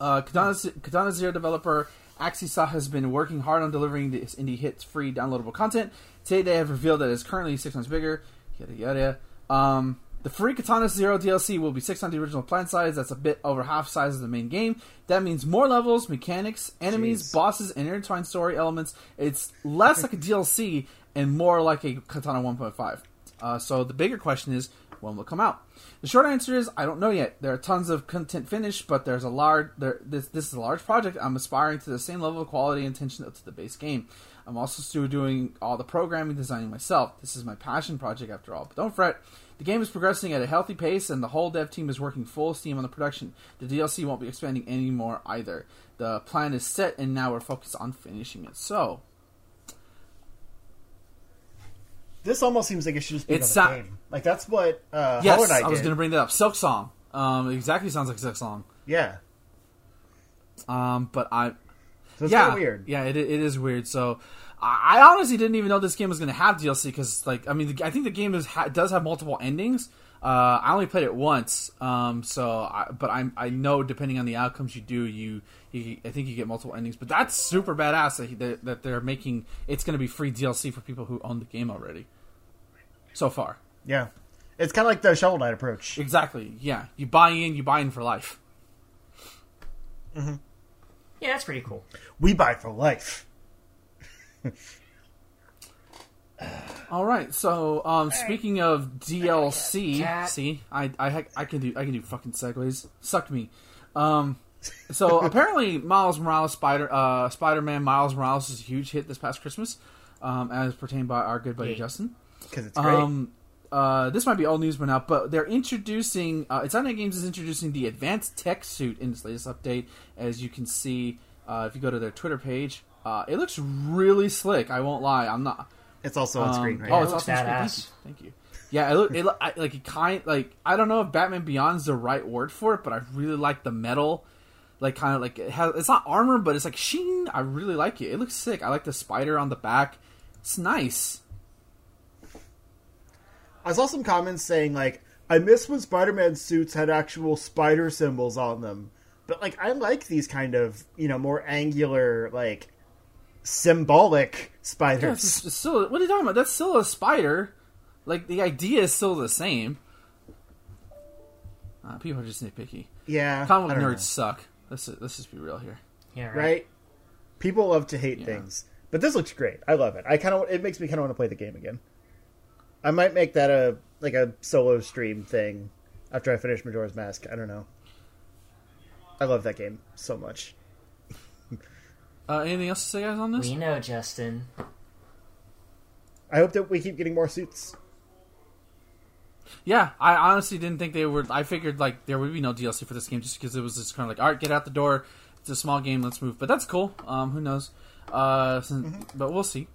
Uh, Katana, Katana Zero developer Askiisoft has been working hard on delivering this indie hits free downloadable content. Today, they have revealed that it's currently six times bigger. Yada yada. Um, The free Katana Zero DLC will be six on the original plan size. That's a bit over half size of the main game. That means more levels, mechanics, enemies, Jeez. bosses, and intertwined story elements. It's less like a *laughs* DLC and more like a Katana 1.5. Uh, so the bigger question is, when will it come out? The short answer is I don't know yet. There are tons of content finished, but there's a large there, this this is a large project. I'm aspiring to the same level of quality and attention to the base game. I'm also still doing all the programming designing myself. This is my passion project after all. But don't fret. The game is progressing at a healthy pace, and the whole dev team is working full steam on the production. The DLC won't be expanding anymore either. The plan is set, and now we're focused on finishing it. So, This almost seems like it should just be It's another game. Like that's what uh, yes, Knight I was going to bring that up. Silksong. Um, it exactly sounds like Silksong. Yeah, Um, but I, so it's yeah, kind of weird. Yeah, it, it is weird. So, I, I honestly didn't even know this game was going to have DLC because, like, I mean, the, I think the game is ha, does have multiple endings. Uh, I only played it once, um, so I, but I I know depending on the outcomes you do, you, you I think you get multiple endings. But that's super badass that, he- that, that they're making. It's going to be free DLC for people who own the game already. So far, Yeah, it's kind of like the Shovel Knight approach. exactly. Yeah, you buy in, you buy in for life. Yeah, that's pretty cool. We buy for life. *laughs* All right. So, um, speaking of DLC, Cat. see, I, I I can do I can do fucking segues. Suck me. Um, so *laughs* apparently, Miles Morales Spider uh Spider Man Miles Morales is a huge hit this past Christmas, um, as pertained by our good buddy Yeah. Justin. Because it's great. Um, uh, this might be old news by now, but they're introducing. Uh, Insomniac Games is introducing the advanced tech suit in this latest update. As you can see, uh, if you go to their Twitter page, uh, it looks really slick. I won't lie. I'm not. it's also on screen Um, right oh, now. it's looks also on screen. Thank you. Thank you. Yeah, it, look, it I, like it kind like I don't know if Batman Beyond's the right word for it, but I really like the metal. Like kind of like it has. It's not armor, but it's like sheen. I really like it. It looks sick. I like the spider on the back. It's nice. I saw some comments saying like, "I miss when Spider-Man suits had actual spider symbols on them." But like, I like these kind of you know more angular like symbolic Yeah, spiders. it's, it's still. What are you talking about? That's still a spider. Like the idea is still the same. Uh, people are just nitpicky. Yeah, Comic nerds know. suck. Let's let's just be real here. Yeah, right. right? People love to hate Yeah. things, but this looks great. I love it. I kind of it makes me kind of want to play the game again. I might make that a like a solo stream thing after I finish Majora's Mask. I don't know. I love that game so much. Uh, anything else to say, guys, on this? We know, Justin. I hope that we keep getting more suits. Yeah, I honestly didn't think they were. I figured like there would be no DLC for this game just because it was just kind of like, all right, get out the door. It's a small game. Let's move. But that's cool. Um, who knows? Uh, since, but we'll see.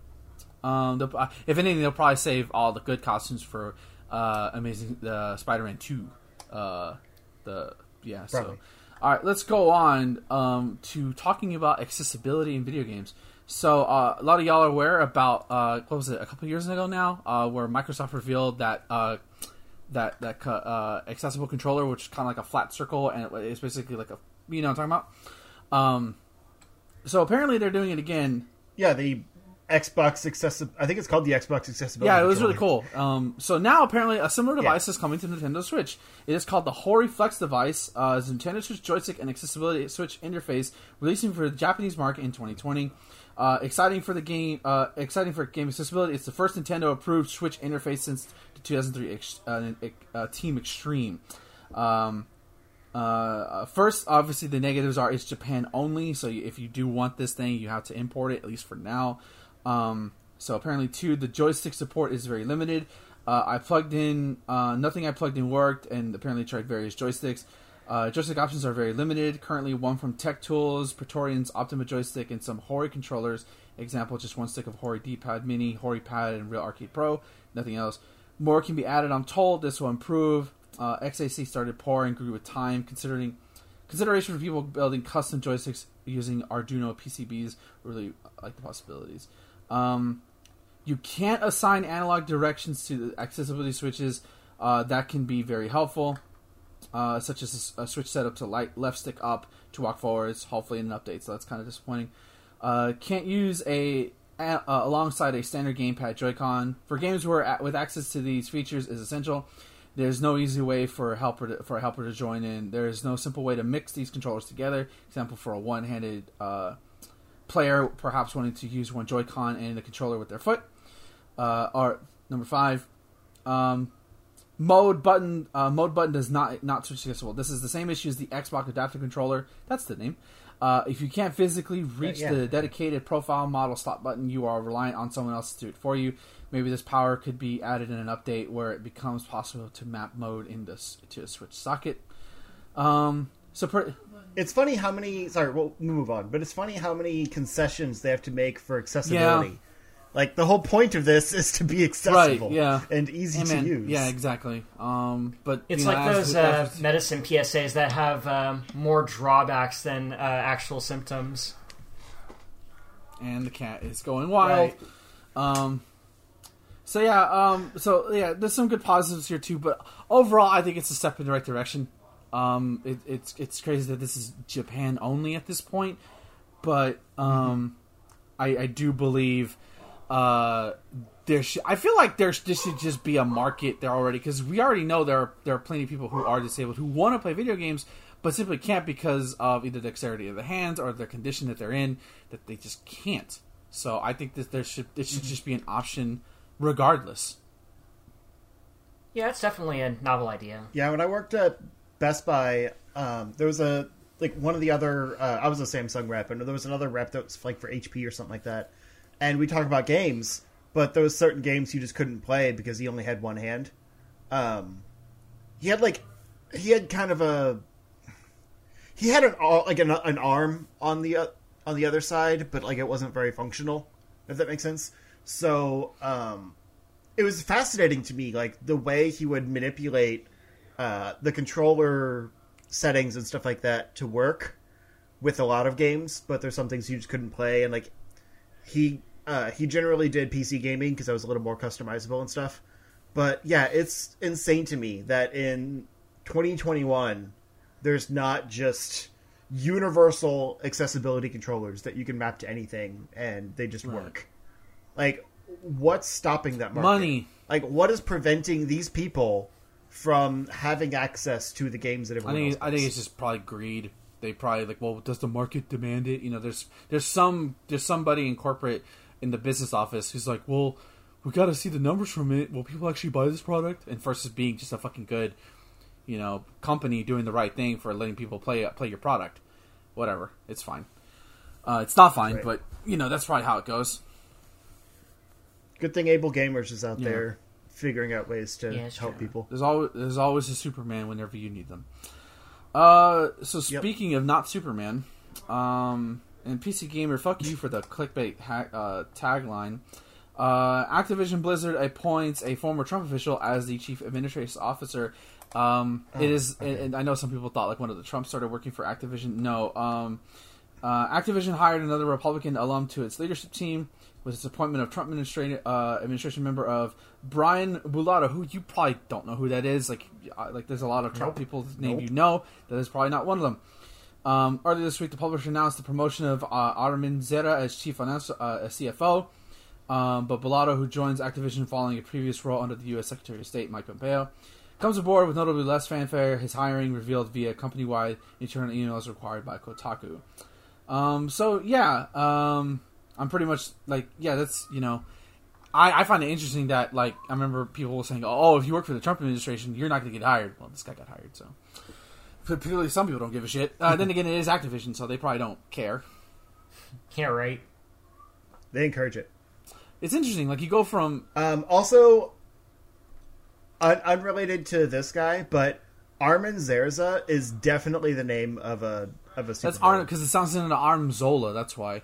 Um, uh, if anything, they'll probably save all the good costumes for uh, Amazing uh, Spider-Man Two. Uh, the yeah. So, Probably. All right, let's go on um, to talking about accessibility in video games. So uh, a lot of y'all are aware about uh, what was it a couple years ago now, uh, where Microsoft revealed that uh, that that uh, accessible controller, which is kind of like a flat circle, and it's basically like a you know I'm talking about. Um, so apparently they're doing it again. Yeah, the Xbox accessible. I think it's called the Xbox accessibility. Yeah, it was really cool. Um, so now apparently a similar Yeah. device is coming to Nintendo Switch. It is called the Hori Flex device. Uh, it's Nintendo Switch joystick and accessibility Switch interface, releasing for the Japanese market in 2020. Uh, exciting for the game. Uh, exciting for game accessibility. It's the first Nintendo approved Switch interface since the 2003 ex- uh, uh, Team Extreme. Um, uh, first, obviously, the negatives are it's Japan only. So if you do want this thing, you have to import it at least for now. Um, so apparently, two, the joystick support is very limited. Uh, I plugged in uh, nothing. I plugged in worked, and apparently tried various joysticks. Uh, joystick options are very limited. Currently, one from Tech Tools, Pretorian's Optima joystick, and some Hori controllers. Example: just one stick of Hori D-pad Mini, Hori Pad, and Real Arcade Pro. Nothing else. More can be added. I'm told this will improve. Uh, XAC started poor and grew with time. Considering consideration for people building custom joysticks using Arduino PCBs, really like the possibilities. Um, you can't assign analog directions to the accessibility switches. Uh, that can be very helpful, uh, such as a, a switch setup to light left stick up to walk forwards. Hopefully, in an update, so that's kind of disappointing. Uh, can't use a, a uh, alongside a standard gamepad Joy-Con for games where with access to these features is essential. There's no easy way for a helper to, for a helper to join in. There is no simple way to mix these controllers together. Example for a one-handed uh, player, perhaps wanting to use one Joy-Con and the controller with their foot. Uh, or number five, um, mode button. Uh, mode button does not not switch accessible. This is the same issue as the Xbox adaptive controller. That's the name. Uh, if you can't physically reach yeah. the dedicated profile model stop button, you are reliant on someone else to do it for you. Maybe this power could be added in an update where it becomes possible to map mode into to a switch socket. Um, so per- It's funny how many. Sorry, we'll move on. But it's funny how many concessions they have to make for accessibility. Yeah. Like the whole point of this *laughs* is to be accessible, Right, yeah. and easy Hey, to man, use. Yeah, exactly. Um, but It's you know, like as- those uh, as- medicine PSAs that have um, more drawbacks than uh, actual symptoms. and the cat is going wild. Right. Um, so yeah, um, so yeah, there's some good positives here too, but overall, I think it's a step in the right direction. Um, it, it's it's crazy that this is Japan only at this point, but um, I, I do believe uh, there should. I feel like there this should just be a market there already because we already know there are, there are plenty of people who are disabled who want to play video games but simply can't because of either dexterity of the hands or the condition that they're in that they just can't. So I think that there should it should just be an option regardless. Yeah, it's definitely a novel idea. Yeah, when I worked at Best Buy, um, there was a like one of the other. Uh, I was a Samsung rep, and there was another rep that was like for HP or something like that. And we talked about games, but there was certain games you just couldn't play because he only had one hand. Um, he had like he had kind of a he had an like an, an arm on the uh, on the other side, but like it wasn't very functional. If that makes sense. So um, it was fascinating to me, like the way he would manipulate uh, the controller settings and stuff like that to work with a lot of games. But there's some things you just couldn't play, and like he uh, he generally did PC gaming because I was a little more customizable and stuff. But yeah, it's insane to me that in 2021 there's not just universal accessibility controllers that you can map to anything and they just work. Like, what's stopping that market? Money. Like, what is preventing these people from having access to the games that I everyone think else I think it's just probably greed. They probably like, well, does the market demand it? You know, there's there's some there's somebody in corporate in the business office who's like, well, we got to see the numbers from it. Will people actually buy this product? And versus being just a fucking good, you know, company doing the right thing for letting people play play your product. Whatever, it's fine. Uh, it's not fine, Right. but you know that's probably how it goes. Good thing AbleGamers is out Yeah. there figuring out ways to Yeah, help true. people. There's always there's always a Superman whenever you need them. Uh, so Yep. speaking of not Superman, um, and PC Gamer, fuck you for the clickbait ha- uh, tagline. Uh, Activision Blizzard appoints a former Trump official as the chief administrative officer. Um, it is, and, and I know some people thought like one of the Trump started working for Activision. No, um, uh, Activision hired another Republican alum to its leadership team with its appointment of Trump administration uh, administration member of Brian Bulatao, who you probably don't know who that is. Like, like there's a lot of Trump Nope. people name Nope. you know. That is probably not one of them. Um, earlier this week, the publisher announced the promotion of uh, Armin Zerza as chief finance, uh, as CFO. Um, but Bulatao, who joins Activision following a previous role under the U.S. Secretary of State Mike Pompeo, comes aboard with notably less fanfare. His hiring revealed via company-wide internal emails required by Kotaku. Um, so yeah, um, I'm pretty much like yeah, that's you know, I, I find it interesting that like I remember people were saying, oh, if you work for the Trump administration, you're not going to get hired. Well, this guy got hired, so. But clearly, some people don't give a shit. Uh, then again, it is Activision, so they probably don't care. Yeah, right. They encourage it. It's interesting. Like you go from Um, also, un- unrelated to this guy, but Armin Zerza is definitely the name of a of a. That's supervillain. Arn because it sounds into Arnim Zola. That's why.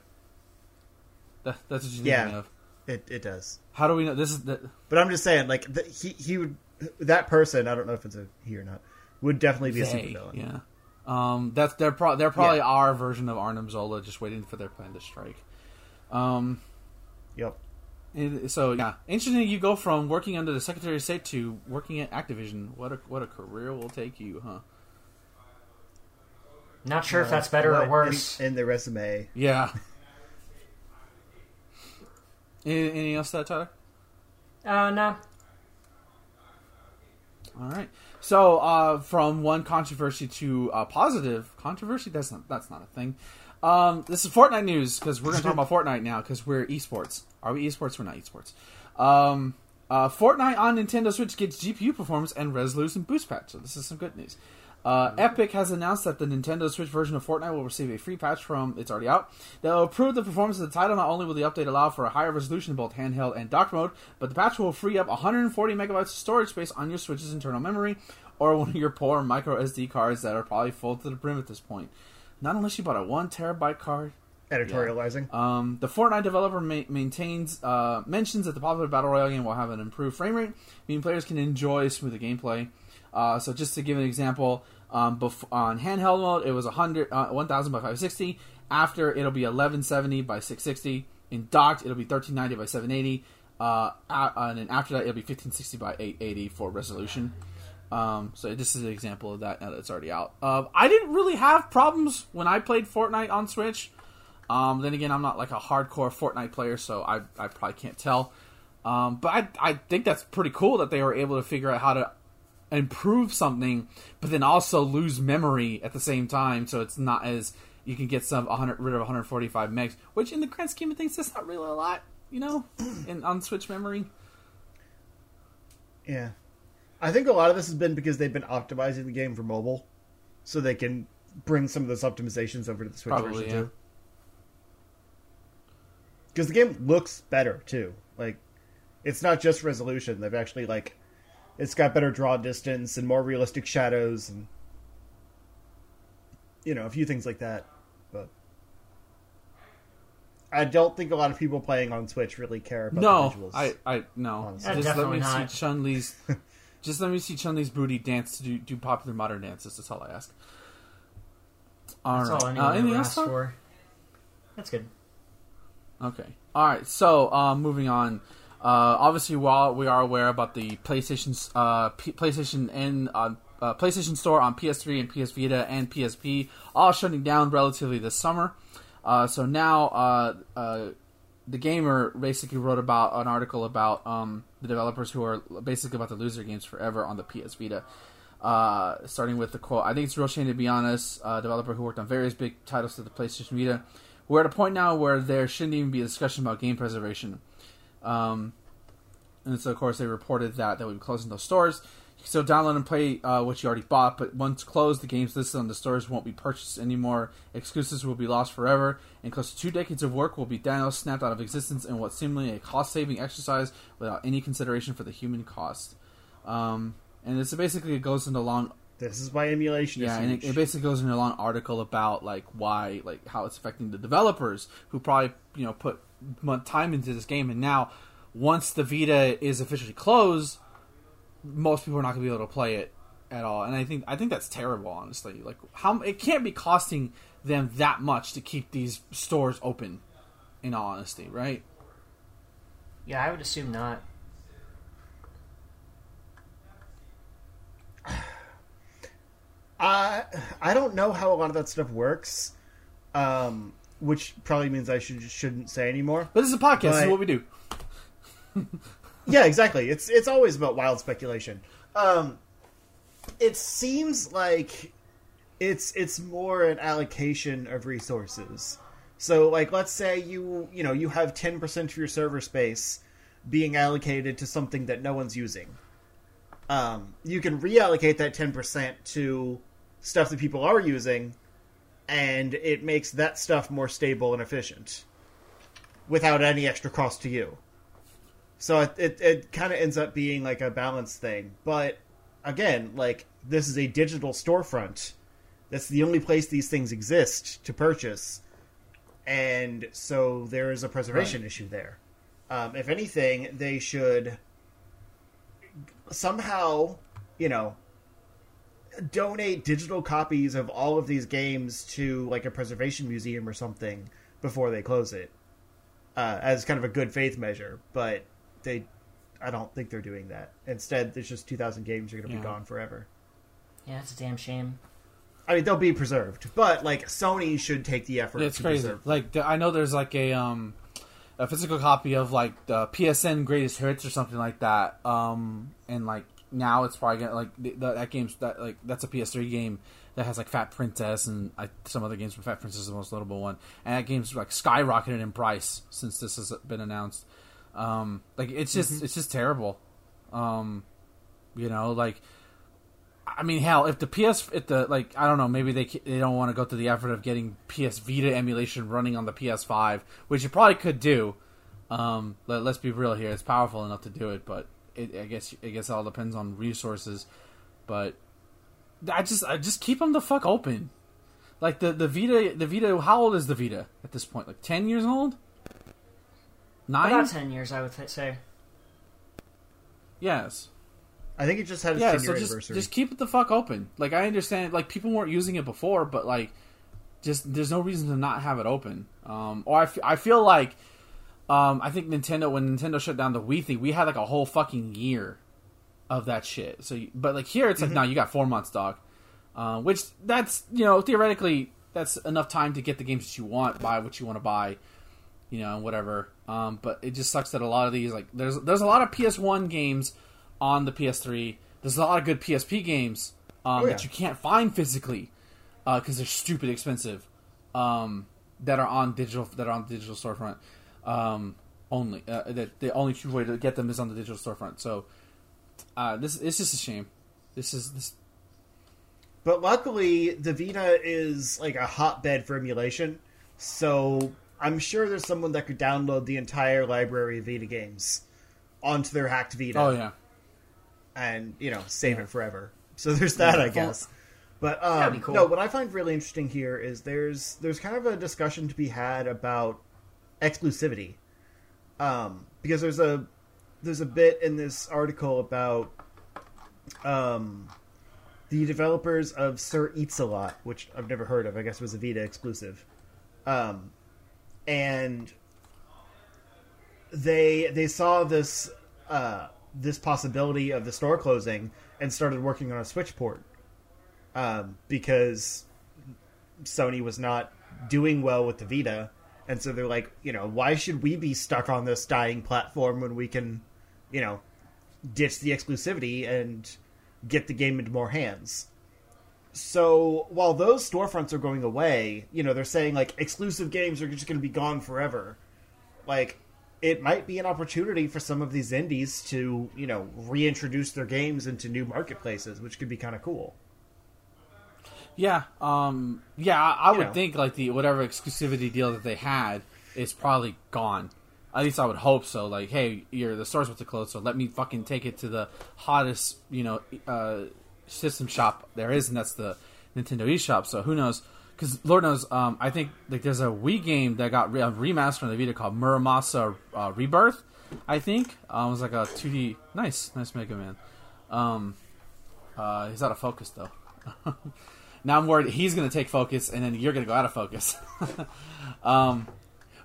That, that's what you're Yeah. thinking of. It it does. How do we know this is the, But I'm just saying, like the, he he would that person. I don't know if it's a he or not. Would definitely be a they? supervillain. Yeah. Um, that's they're pro- they're probably Yeah. our version of Arnim Zola, just waiting for their plan to strike. Um, Yep. it- so yeah, interesting. You go from working under the Secretary of State to working at Activision. What a what a career will take you, huh? Not sure if Uh, that's better or worse. in, in the resume. Yeah. *laughs* Any- Anything else, to that Tyler? Uh, no. All right. So, uh, from one controversy to uh, positive controversy, that's not that's not a thing. Um, this is Fortnite news because we're going to talk about Fortnite now because we're esports. Are we esports? We're not esports. Um, uh, Fortnite on Nintendo Switch gets GPU performance and resolution boost patch. So this is some good news. Uh, Epic has announced that the Nintendo Switch version of Fortnite will receive a free patch from it's already out that will improve the performance of the title. Not only will the update allow for a higher resolution in both handheld and dock mode, but the patch will free up 140 megabytes of storage space on your Switch's internal memory or one of your poor micro SD cards that are probably full to the brim at this point. Not unless you bought a one terabyte card. Editorializing. Um, the Fortnite developer ma- maintains uh, mentions that the popular battle royale game will have an improved frame rate, meaning players can enjoy smoother gameplay. Uh, so just to give an example, um, bef- on handheld mode it was 100, uh, 1000 by 560. After it'll be 1170 by 660. In docked it'll be 1390 by 780. Uh, and then after that it'll be 1560 by 880 for resolution. Um, so this is an example of that now that it's already out. Uh, I didn't really have problems when I played Fortnite on Switch. Um, then again, I'm not like a hardcore Fortnite player, so I, I probably can't tell. Um, but I, I think that's pretty cool that they were able to figure out how to improve something, but then also lose memory at the same time, so it's not as you can get some 100 rid of 145 megs, which in the grand scheme of things, that's not really a lot, you know, *clears throat* in on Switch memory. Yeah. I think a lot of this has been because they've been optimizing the game for mobile, so they can bring some of those optimizations over to the Switch Probably, version yeah. too. Because the game looks better too. Like, it's not just resolution. They've actually like, it's got better draw distance and more realistic shadows and you know a few things like that. But I don't think a lot of people playing on Switch really care about No, the visuals. I, I no. Yeah, Just let me not. see Chun Li's. *laughs* just let me see Chun Li's booty dance to do, do popular modern dances. That's all I ask. All That's right. all Uh, anyone anything ever else? for. That's good. Okay. All right. So, uh, moving on. Uh, obviously, while we are aware about the PlayStation's uh, P- PlayStation and uh, uh, PlayStation Store on PS3 and PS Vita and PSP all shutting down relatively this summer. Uh, so now, uh, the gamer basically wrote about an article about um, the developers who are basically about to lose their games forever on the PS Vita. Starting with the quote, I think it's a real shame to be honest. A developer who worked on various big titles to the PlayStation Vita. We're at a point now where there shouldn't even be a discussion about game preservation. Um, and so, of course, they reported that they would be closing those stores. You can still download and play uh, what you already bought, but once closed, the games listed on the stores won't be purchased anymore. Exclusives will be lost forever, and close to two decades of work will be down, snapped out of existence in what seemingly a cost-saving exercise without any consideration for the human cost. Um, and it's basically it goes into long This is why emulation yeah, and it, it basically goes into a long article about like why, like how it's affecting the developers who probably you know put time into this game, and now once the Vita is officially closed, most people are not going to be able to play it at all. And I think I think that's terrible, honestly. Like how it can't be costing them that much to keep these stores open. In all honesty, right? Yeah, I would assume not. *sighs* I I don't know how a lot of that stuff works, um, which probably means I should shouldn't say anymore. But this is a podcast. this is what we do. *laughs* Yeah, exactly. It's it's always about wild speculation. Um, it seems like it's it's more an allocation of resources. So, like, let's say you you know you have ten percent of your server space being allocated to something that no one's using. Um, you can reallocate that ten percent to stuff that people are using, and it makes that stuff more stable and efficient without any extra cost to you. So it it, it kind of ends up being like a balance thing. But again, like this is a digital storefront. That's the only place these things exist to purchase, and so there is a preservation issue there. Um, if anything, they should somehow, you know, donate digital copies of all of these games to like a preservation museum or something before they close it, uh, as kind of a good faith measure. But they, I don't think they're doing that. Instead, there's just 2,000 games are going to Yeah. be gone forever. Yeah, it's a damn shame. I mean, they'll be preserved, but like Sony should take the effort. It's to crazy. preserve. Like I know there's like a um a physical copy of like the PSN Greatest Hits or something like that. Um and like now it's probably gonna like the, the, that game's that like that's a PS3 game that has like Fat Princess and I, some other games. But Fat Princess is the most notable one, and that game's like skyrocketed in price since this has been announced. Um, like it's just mm-hmm. it's just terrible. Um, you know, like I mean, hell, if the PS, if the like, I don't know, maybe they they don't want to go through the effort of getting PS Vita emulation running on the PS5, which you probably could do. Um, let, us be real here; it's powerful enough to do it, but it, I guess I guess it all depends on resources. But I just I just keep them the fuck open. Like the the Vita, the Vita. How old is the Vita at this point? Like ten years old? Nine? About ten years, I would say. Yes. I think it just had its yeah, so just. Just keep it the fuck open. Like I understand, like people weren't using it before, but like, just there's no reason to not have it open. Um, or I, f- I feel like, um, I think Nintendo when Nintendo shut down the Wii thing, we had like a whole fucking year of that shit. So, but like here, it's like mm-hmm. now you got four months, dog. Uh, which that's you know theoretically that's enough time to get the games that you want, buy what you want to buy, you know, whatever. Um, but it just sucks that a lot of these like there's there's a lot of PS1 games on the PS3. There's a lot of good PSP games um, oh, yeah. that you can't find physically because uh, they're stupid expensive. Um, that are on digital that are on the digital storefront um, only. Uh, that the only true way to get them is on the digital storefront. So uh, this it's just a shame. This is this. But luckily, the Vita is like a hotbed for emulation, so I'm sure there's someone that could download the entire library of Vita games onto their hacked Vita. Oh yeah, and you know save it forever. So there's that, I guess. But um, cool. no, what I find really interesting here is there's there's kind of a discussion to be had about exclusivity, um, because there's a there's a bit in this article about um, the developers of Sir Eatsalot, which I've never heard of. I guess it was a Vita exclusive, um, and they they saw this uh, this possibility of the store closing and started working on a Switch port. Um, because Sony was not doing well with the Vita, and so they're like, you know, why should we be stuck on this dying platform when we can, you know, ditch the exclusivity and get the game into more hands? So while those storefronts are going away, you know, they're saying like exclusive games are just going to be gone forever. Like it might be an opportunity for some of these indies to, you know, reintroduce their games into new marketplaces, which could be kind of cool. Yeah, um, yeah, I, I would know. think like the whatever exclusivity deal that they had is probably gone. At least I would hope so. Like, hey, you're the store's about to close, so let me fucking take it to the hottest, you know, uh, system shop there is, and that's the Nintendo eShop. So who knows? because Lord knows, um, I think like there's a Wii game that got re- a remaster on the Vita called Muramasa uh, Rebirth. I think um, it was like a 2D. Nice, nice Mega Man. Um, uh, he's out of focus though. *laughs* now I'm worried he's gonna take focus, and then you're gonna go out of focus. *laughs* um,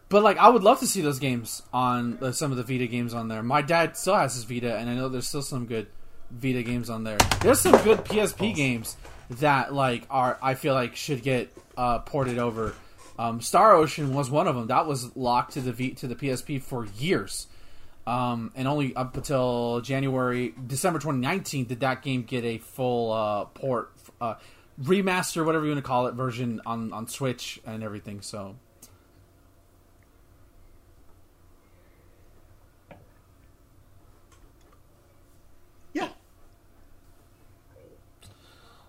but like, I would love to see those games on uh, some of the Vita games on there. My dad still has his Vita, and I know there's still some good Vita games on there. There's some good PSP games that like are I feel like should get uh, ported over. Um, Star Ocean was one of them. That was locked to the v- to the PSP for years, um, and only up until January December 2019 did that game get a full uh, port, uh, remaster, whatever you want to call it, version on on Switch and everything. So. Yeah.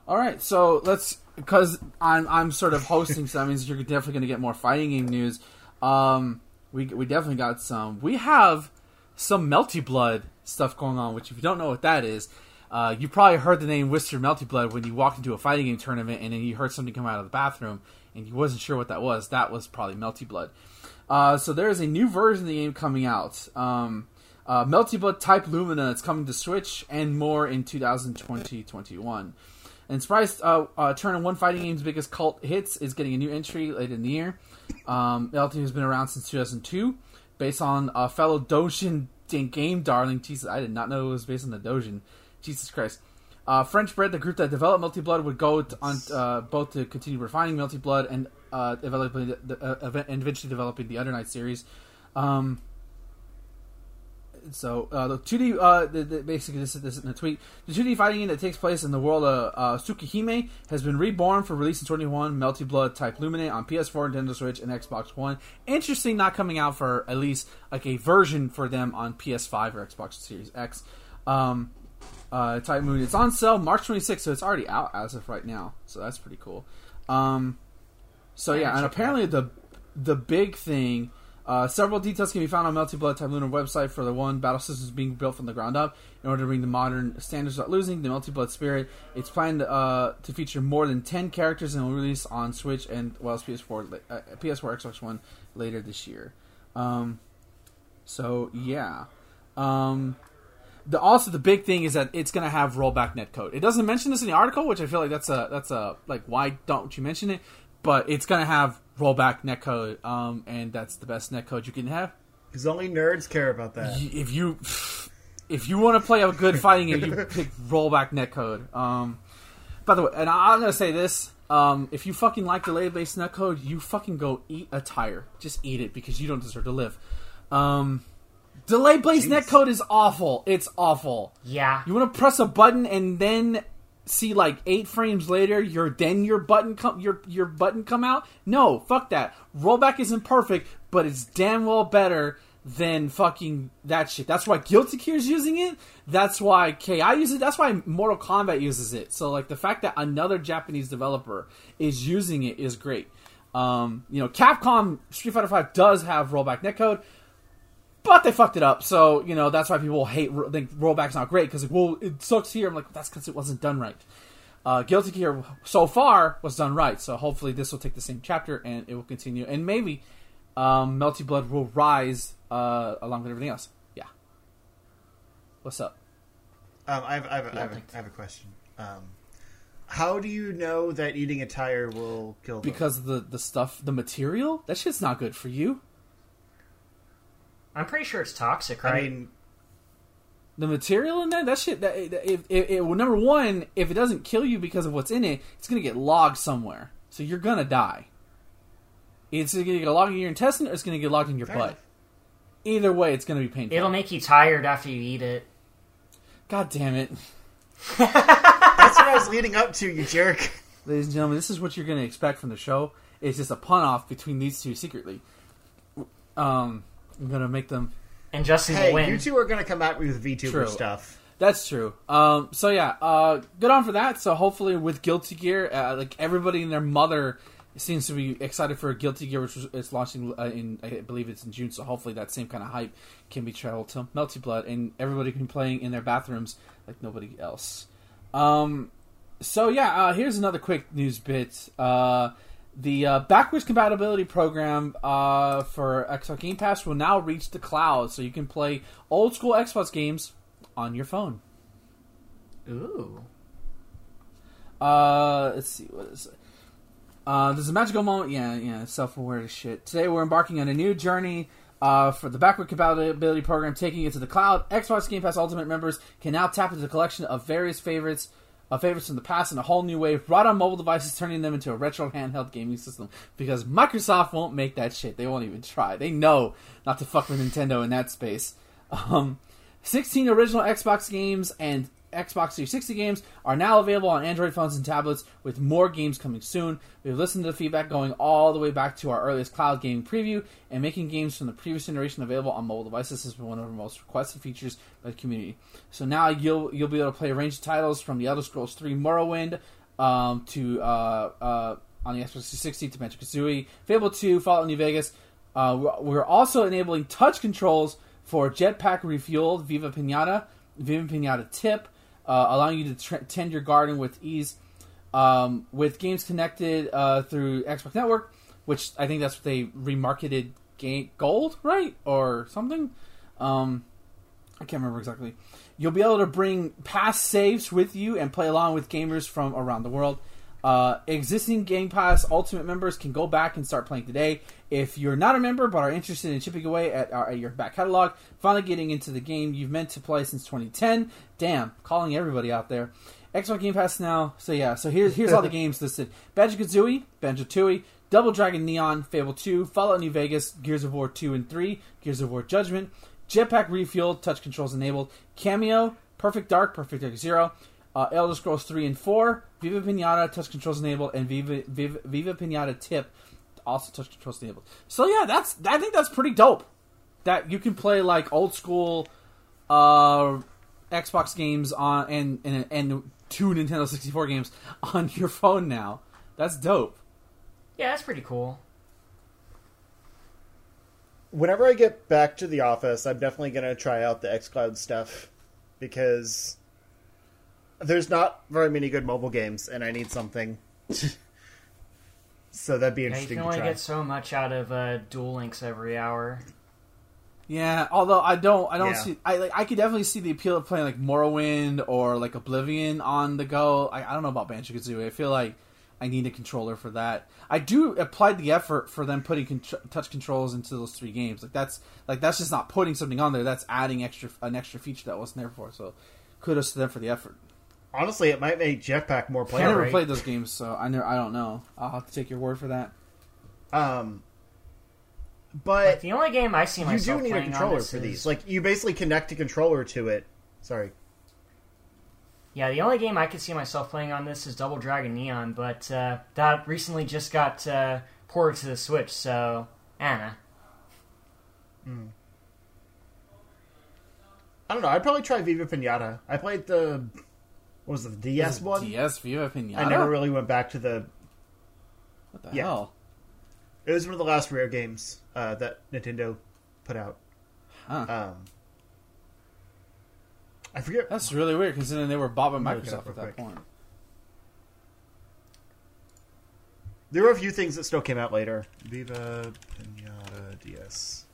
All right, so let's because I'm I'm sort of hosting, so that means you're definitely going to get more fighting game news. Um, we we definitely got some. We have some Melty Blood stuff going on, which if you don't know what that is, uh, you probably heard the name Whistler Melty Blood when you walked into a fighting game tournament and then you heard something come out of the bathroom and you wasn't sure what that was. That was probably Melty Blood. Uh, so there is a new version of the game coming out. Um, uh, Melty Blood Type Lumina. It's coming to Switch and more in 2020 21. And surprise, uh, uh, Turn One Fighting Game's biggest cult hits is getting a new entry late in the year. Um, LT has been around since 2002, based on a fellow Dojin game darling. Jesus, I did not know it was based on the Dojin. Jesus Christ. Uh, French Bread, the group that developed Melty Blood, would go to, on uh, both to continue refining Melty Blood and uh, developing the, uh, and eventually developing the Under Night series. Um, so uh, the 2D, uh, the, the, basically this is this is in a tweet. The 2D fighting game that takes place in the world of Tsukihime has been reborn for release in 21. Melty Blood Type Lumina on PS4, Nintendo Switch, and Xbox One. Interesting, not coming out for at least like a version for them on PS5 or Xbox Series X. Um, uh, Type Moon. It's on sale March 26th, so it's already out as of right now. So that's pretty cool. Um, so yeah, and apparently the the big thing. Uh, several details can be found on Melty Blood Type Lunar website for the one battle system is being built from the ground up in order to bring the modern standards without losing the Melty Blood spirit. It's planned uh, to feature more than ten characters and will release on Switch and well as PS4, uh, PS4, Xbox One later this year. Um, so yeah. Um, the also the big thing is that it's going to have rollback netcode. It doesn't mention this in the article, which I feel like that's a that's a like why don't you mention it? But it's going to have rollback netcode, um, and that's the best netcode you can have. Because only nerds care about that. If you if you want to play a good fighting game, you pick *laughs* rollback netcode. Um, by the way, and I'm going to say this. Um, if you fucking like delay based netcode, you fucking go eat a tire. Just eat it because you don't deserve to live. Um, Delay based netcode is awful. It's awful. Yeah. You want to press a button and then see like eight frames later your then your button come your your button come out? No, fuck that. Rollback isn't perfect, but it's damn well better than fucking that shit. That's why Guilty Gear is using it. That's why KI uses it. That's why Mortal Kombat uses it. So like the fact that another Japanese developer is using it is great. Um, you know, Capcom Street Fighter Five does have rollback netcode but they fucked it up. So you know that's why people hate think rollback's not great because like, well it sucks here. I'm like that's because it wasn't done right. Uh, Guilty Gear so far was done right, so hopefully this will take the same chapter and it will continue, and maybe um, Melty Blood will rise uh, along with everything else. Yeah. What's up? Um, I, have, I, have, I, have a, I have a question. Um, how do you know that eating a tire will kill? Them? Because the the stuff, the material, that shit's not good for you. I'm pretty sure it's toxic, right? I mean, the material in that that shit. That if, if, if, well, number one, if it doesn't kill you because of what's in it, it's gonna get logged somewhere, so you're gonna die. It's gonna get logged in your intestine, or it's gonna get logged in your Fair butt. Enough. Either way, it's gonna be painful. It'll make you tired after you eat it. God damn it! *laughs* That's what I was leading up to, you jerk. Ladies and gentlemen, this is what you're gonna expect from the show. It's just a pun off between these two secretly. Um, I'm gonna make them. And Justin hey, will win. you two are gonna come at me with VTuber True. stuff. That's true. Um, so yeah, uh, good on for that. So hopefully with Guilty Gear, uh, like everybody and their mother seems to be excited for Guilty Gear, which is launching uh, in I believe it's in June. So hopefully that same kind of hype can be traveled to Melty Blood, and everybody can be playing in their bathrooms like nobody else. Um, so yeah, uh, here's another quick news bit. The uh, backwards compatibility program uh, for Xbox Game Pass will now reach the cloud, so you can play old school Xbox games on your phone. Ooh. Uh, let's see what is it. Uh, there's a magical moment. Yeah, yeah, self-aware shit. Today we're embarking on a new journey uh, for the backward compatibility program, taking it to the cloud. Xbox Game Pass Ultimate members can now tap into the collection of various favorites favorites from the past in a whole new way, right on mobile devices, turning them into a retro handheld gaming system. Because Microsoft won't make that shit. They won't even try. They know not to fuck with Nintendo in that space. Um, 16 original Xbox games and Xbox 360 games are now available on Android phones and tablets, with more games coming soon. We've listened to the feedback going all the way back to our earliest cloud gaming preview, and making games from the previous generation available on mobile devices has been one of our most requested features by the community. So now you'll you'll be able to play a range of titles from The Elder Scrolls 3 Morrowind um, to uh, uh, on the Xbox 360 to Banjo Kazooie, Fable 2, Fallout New Vegas. Uh, we're also enabling touch controls for Jetpac Refuelled, Viva Pinata, Viva Pinata Tip, uh, allowing you to tend your garden with ease. Um, with games connected uh, through Xbox Network, which I think that's what they remarketed game gold, right, or something. Um, I can't remember exactly. You'll be able to bring past saves with you and play along with gamers from around the world. Uh, existing Game Pass Ultimate members can go back and start playing today. If you're not a member but are interested in chipping away at, our, at, your back catalog, finally getting into the game you've meant to play since 2010, damn, calling everybody out there. Xbox Game Pass now. So yeah, so here's here's all the *laughs* games listed: Banjo Kazooie, Banjo Tooie, Double Dragon Neon, Fable 2, Fallout New Vegas, Gears of War 2 and 3, Gears of War Judgment, Jetpac Refuel, touch controls enabled. Kameo, Perfect Dark, Perfect Dark Zero, uh, Elder Scrolls 3 and 4, Viva Pinata, touch controls enabled, and Viva, Viva, Viva Pinata Tip, also touch controls enabled. So yeah, that's I think that's pretty dope. That you can play like old school uh, Xbox games on and, and and two Nintendo 64 games *laughs* on your phone now. That's dope. Yeah, that's pretty cool. Whenever I get back to the office, I'm definitely going to try out the xCloud stuff because there's not very many good mobile games, and I need something. *laughs* so that'd be Yeah, you interesting can to only try. get so much out of uh, Duel Links every hour. Yeah, although I don't, I don't Yeah. see. I like, I could definitely see the appeal of playing like Morrowind or like Oblivion on the go. I, I don't know about Banjo Kazooie. I feel like I need a controller for that. I do apply the effort for them putting contr- touch controls into those three games. Like that's like that's just not putting something on there. That's adding extra an extra feature that wasn't there before. So kudos to them for the effort. Honestly, it might make Jetpac more playable. I never right. played those games, so I never, I don't know. I'll have to take your word for that. Um, Like, but the only game I see myself you do need a controller for is- these. Like you basically connect a controller to it. Sorry. Yeah, the only game I could see myself playing on this is Double Dragon Neon, but uh, that recently just got uh, ported to the Switch, so Anna. I don't know. I'd probably try Viva Pinata. I played the what was it, the DS it one. DS Viva Pinata. I never really went back to the. What the yeah. hell? It was one of the last rare games uh, that Nintendo put out. Huh. Um, I forget. That's really weird considering they were bought by I'm gonna look it up Microsoft at that quick. point. There were a few things that still came out later. Viva Pinata DS.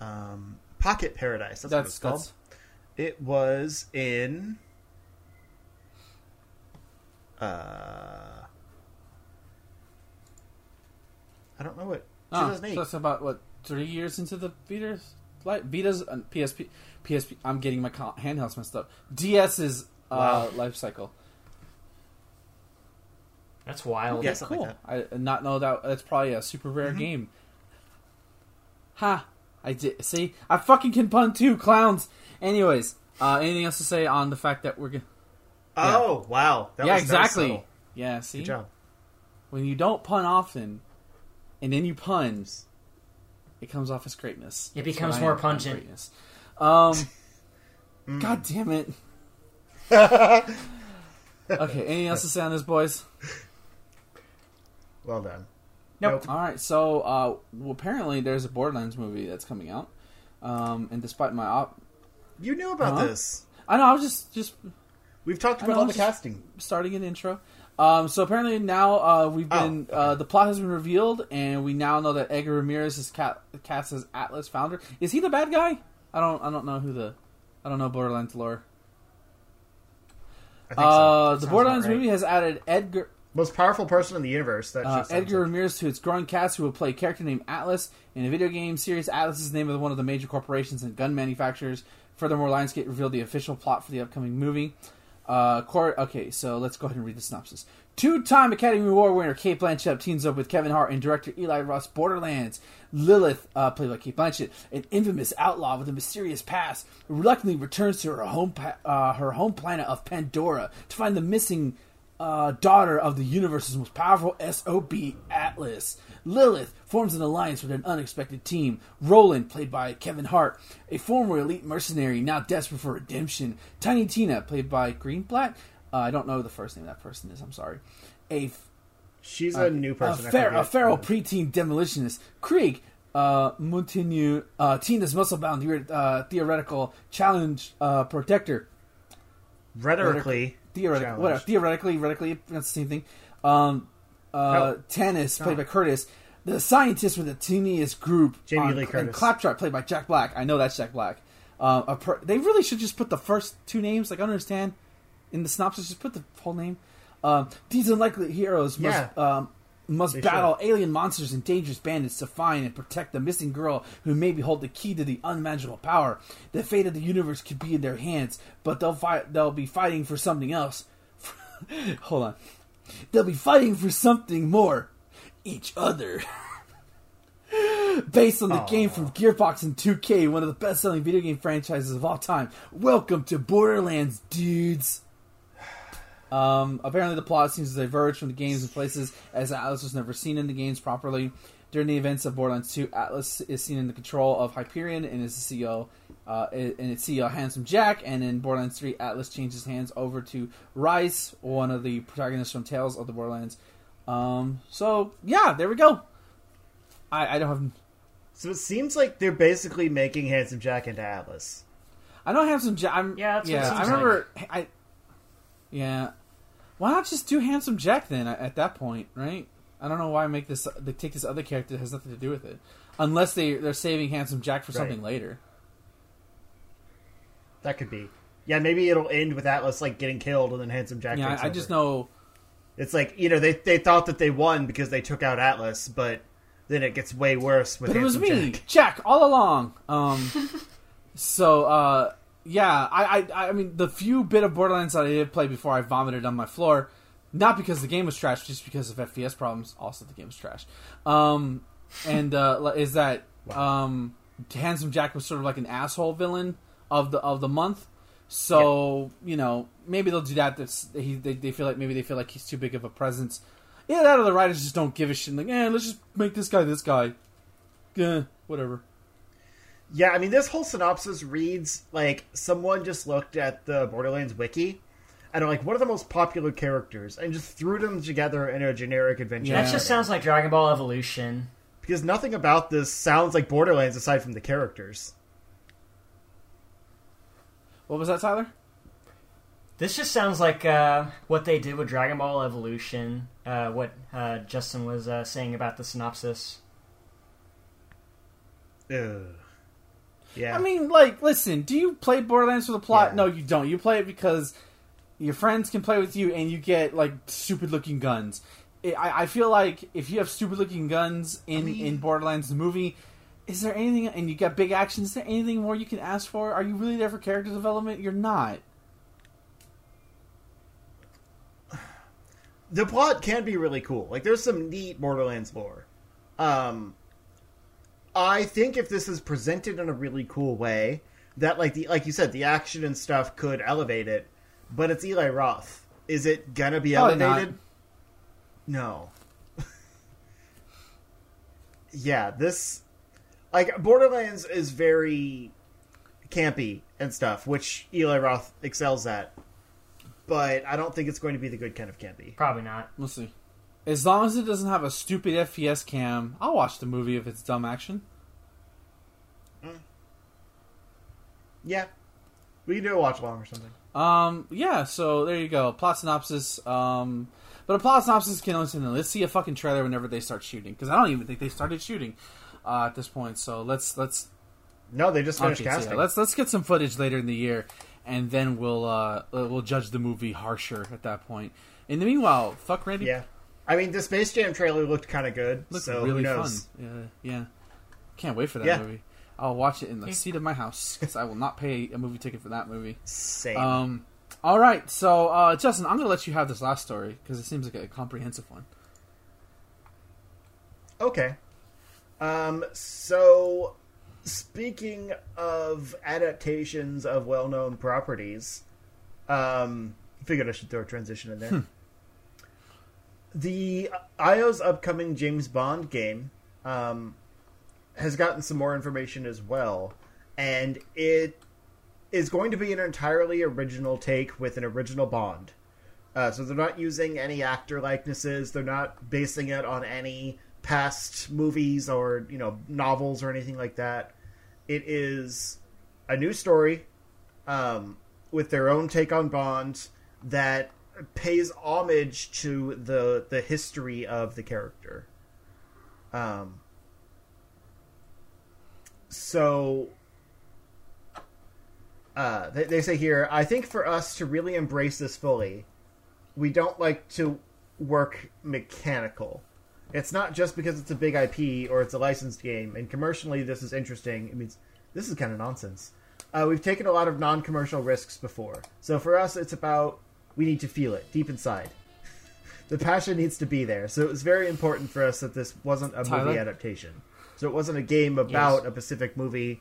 Um, Pocket Paradise. That's, what it's called. that's It was in. Uh, I don't know what. Oh, 2008. so that's about what three years into the Vita's life. Vita's uh, PSP, PSP. I'm getting my co- handhelds messed up. DS's uh, Wow. life cycle. That's wild. Yeah, Okay, cool. like I not know that. That's probably a super rare Mhm. game. Ha! I did. See, I fucking can pun too, clowns. Anyways, uh, anything else to say on the fact that we're gonna? Oh wow! That yeah, was very exactly. subtle. Yeah, see, Good job. when you don't pun often, and then you puns, it comes off as greatness. It That's becomes more pungent. Greatness. Um, *laughs* Mm. God damn it. *laughs* Okay, anything else to say on this, boys? well done. Nope. All right, so uh, well, apparently there's a Borderlands movie that's coming out, um, and despite my op- You knew about Huh? this. I know I was just just We've talked about all the casting. starting an intro. Um, so apparently now uh, we've Oh, been uh, the plot has been revealed, and we now know that Edgar Ramirez is cat, cast as Atlas founder. Is he the bad guy? I don't I don't know who the I don't know Borderlands lore. Uh, so. the Borderlands right. movie has added Edgar Most powerful person in the universe. That uh, Edgar like- Ramirez to its growing cast, who will play a character named Atlas in a video game series. Atlas is the name of one of the major corporations and gun manufacturers. Furthermore, Lionsgate revealed the official plot for the upcoming movie. Uh, Cor- okay, so let's go ahead and read the synopsis. Two-time Academy Award winner Cate Blanchett teams up with Kevin Hart and director Eli Roth. Borderlands. Lilith, uh, played by Cate Blanchett, an infamous outlaw with a mysterious past, reluctantly returns to her home uh, her home planet of Pandora to find the missing uh, daughter of the universe's most powerful SOB, Atlas. Lilith forms an alliance with an unexpected team. Roland, played by Kevin Hart, a former elite mercenary now desperate for redemption. Tiny Tina, played by Greenblatt. Uh, I don't know the first name that person is. I'm sorry. A f- She's a new person. a, I fer- a feral preteen demolitionist. Krieg, uh, Montigny, uh, Tina's muscle-bound uh, theoretical challenge uh, protector. Rhetorically, Theoretically, whatever. Theoretically, theoretically, that's the same thing. Um, uh. Tannis, played by Curtis. The scientist with the teeniest group. Jamie on- Lee and Curtis. Claptrap, played by Jack Black. I know that's Jack Black. Um, a per- they really should just put the first two names. Like, I understand. In the synopsis, just put the whole name. Um, these unlikely heroes must Yeah. um, must They battle alien monsters and dangerous bandits to find and protect the missing girl who maybe hold the key to the unimaginable power. The fate of the universe could be in their hands, but they'll fight. They'll be fighting for something else. *laughs* Hold on. They'll be fighting for something more. Each other. *laughs* based on the game from Gearbox and 2K, one of the best-selling video game franchises of all time. Welcome to Borderlands, dudes. Um, apparently, the plot seems to diverge from the games in places as Atlas was never seen in the games properly. During the events of Borderlands 2, Atlas is seen in the control of Hyperion and is the CEO, uh, and its CEO Handsome Jack. And in Borderlands 3, Atlas changes hands over to Rhys, one of the protagonists from Tales of the Borderlands. Um, so yeah, there we go. I, I don't have. So it seems like they're basically making Handsome Jack into Atlas. I know Handsome Jack. I'm, Yeah, that's what it yeah. I seems remember. I. Yeah. Why not just do Handsome Jack then? At at that point, right? I don't know why make this. They take this other character that has nothing to do with it, unless they they're saving Handsome Jack for something Right. later. That could be. Yeah, maybe it'll end with Atlas like getting killed and then Handsome Jack. Yeah, I, I just know. It's like you know they they thought that they won because they took out Atlas, but then it gets way worse with But it was me, Jack. Jack, all along. Um, *laughs* so uh, yeah, I, I I mean the few bit of Borderlands that I did play before I vomited on my floor, not because the game was trash, just because of FPS problems. Also, the game was trash. Um, and uh, *laughs* is that um, Handsome Jack was sort of like an asshole villain of the of the month. So you know maybe they'll do that. That's he, they, they feel like maybe they feel like he's too big of a presence. Yeah, that other writers just don't give a shit. Like, eh, let's just make this guy this guy. Yeah, whatever. Yeah, I mean this whole synopsis reads like someone just looked at the Borderlands wiki and like, what are the most popular characters, and just threw them together in a generic adventure. Yeah. That just sounds like Dragon Ball Evolution. because nothing about this sounds like Borderlands aside from the characters. What was that, Tyler? This just sounds like uh, what they did with Dragon Ball Evolution. Uh, what uh, Justin was uh, saying about the synopsis. Ugh. Yeah, I mean, like, listen, do you play Borderlands for the plot? Yeah. No, you don't. You play it because your friends can play with you and you get, like, stupid looking guns. I- I, I feel like if you have stupid looking guns in, mean- in Borderlands the movie, is there anything, and you got big action, is there anything more you can ask for? Are you really there for character development? You're not. *sighs* the plot can be really cool. Like there's some neat Borderlands lore. Um I think if this is presented in a really cool way, that like the like you said, the action and stuff could elevate it, but it's Eli Roth. Is it gonna be Probably not. elevated? No. *laughs* yeah, this like Borderlands is very campy and stuff, which Eli Roth excels at. But I don't think it's going to be the good kind of campy. Probably not. We'll see. As long as it doesn't have a stupid FPS cam, I'll watch the movie if it's dumb action. Yeah. We can do a watch along or something. Um, yeah, so there you go. Plot synopsis. Um, but a plot synopsis can only say, let's see a fucking trailer whenever they start shooting. Because I don't even think they started shooting uh, at this point. So let's let's No, they just finished okay, so casting. yeah, let's let's get some footage later in the year, and then we'll uh, we'll judge the movie harsher at that point. In the meanwhile, fuck Randy. yeah. I mean, the Space Jam trailer looked kind of good, Looked so really who fun. Yeah, yeah. Can't wait for that Yeah. movie. I'll watch it in the seat of my house because I will not pay a movie ticket for that movie. Same. Um, all right, so uh, Justin, I'm going to let you have this last story because it seems like a comprehensive one. Okay. Um, so, speaking of adaptations of well known properties, um, figured I should throw a transition in there. The IO's upcoming James Bond game um, has gotten some more information as well, and it is going to be an entirely original take with an original Bond. Uh, so they're not using any actor likenesses. They're not basing it on any past movies or you know novels or anything like that. It is a new story um, with their own take on Bond that pays homage to the the history of the character. Um, so uh, they, they say here, I think for us to really embrace this fully, we don't like to work mechanical. It's not just because it's a big IP or it's a licensed game, and commercially this is interesting. It means this is kind of nonsense. Uh, we've taken a lot of non-commercial risks before, so for us it's about we need to feel it deep inside. *laughs* the passion needs to be there. So it was very important for us that this wasn't a Tyler? movie adaptation. So it wasn't a game about Yes. a Pacific movie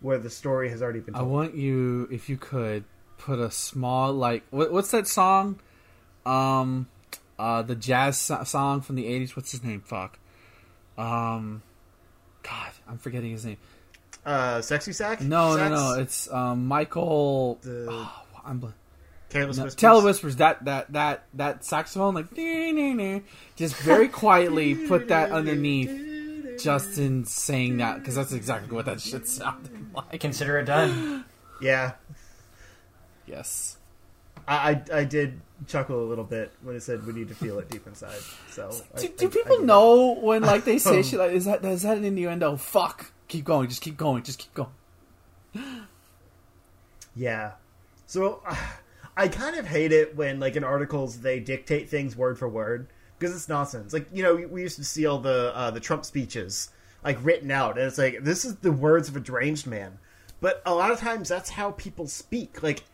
where the story has already been I want you, if you could, put a small like what, what's that song? Um, uh, the jazz so- song from the '80s. What's his name? Fuck. Um, God, I'm forgetting his name. uh, Sexy Sack? No, Sax? no, no. It's um Michael. The- oh, I'm bl- Careless no, Whispers? Telewhispers. That that that that saxophone, like just very quietly put that underneath Justin saying that because that's exactly what that shit sounded *laughs* like. Consider it done. Yeah, Yes. I, I I did chuckle a little bit when it said we need to feel it deep inside. So Do, I- do I people did know when like they say *laughs* shit like is that is that an innuendo? Fuck. Keep going. Just keep going. Just keep going. Yeah. So *sighs* I kind of hate it when like in articles they dictate things word for word because it's nonsense. Like you know we- we used to see all the uh, the Trump speeches like written out, and it's like this is the words of a deranged man. But a lot of times that's how people speak. Like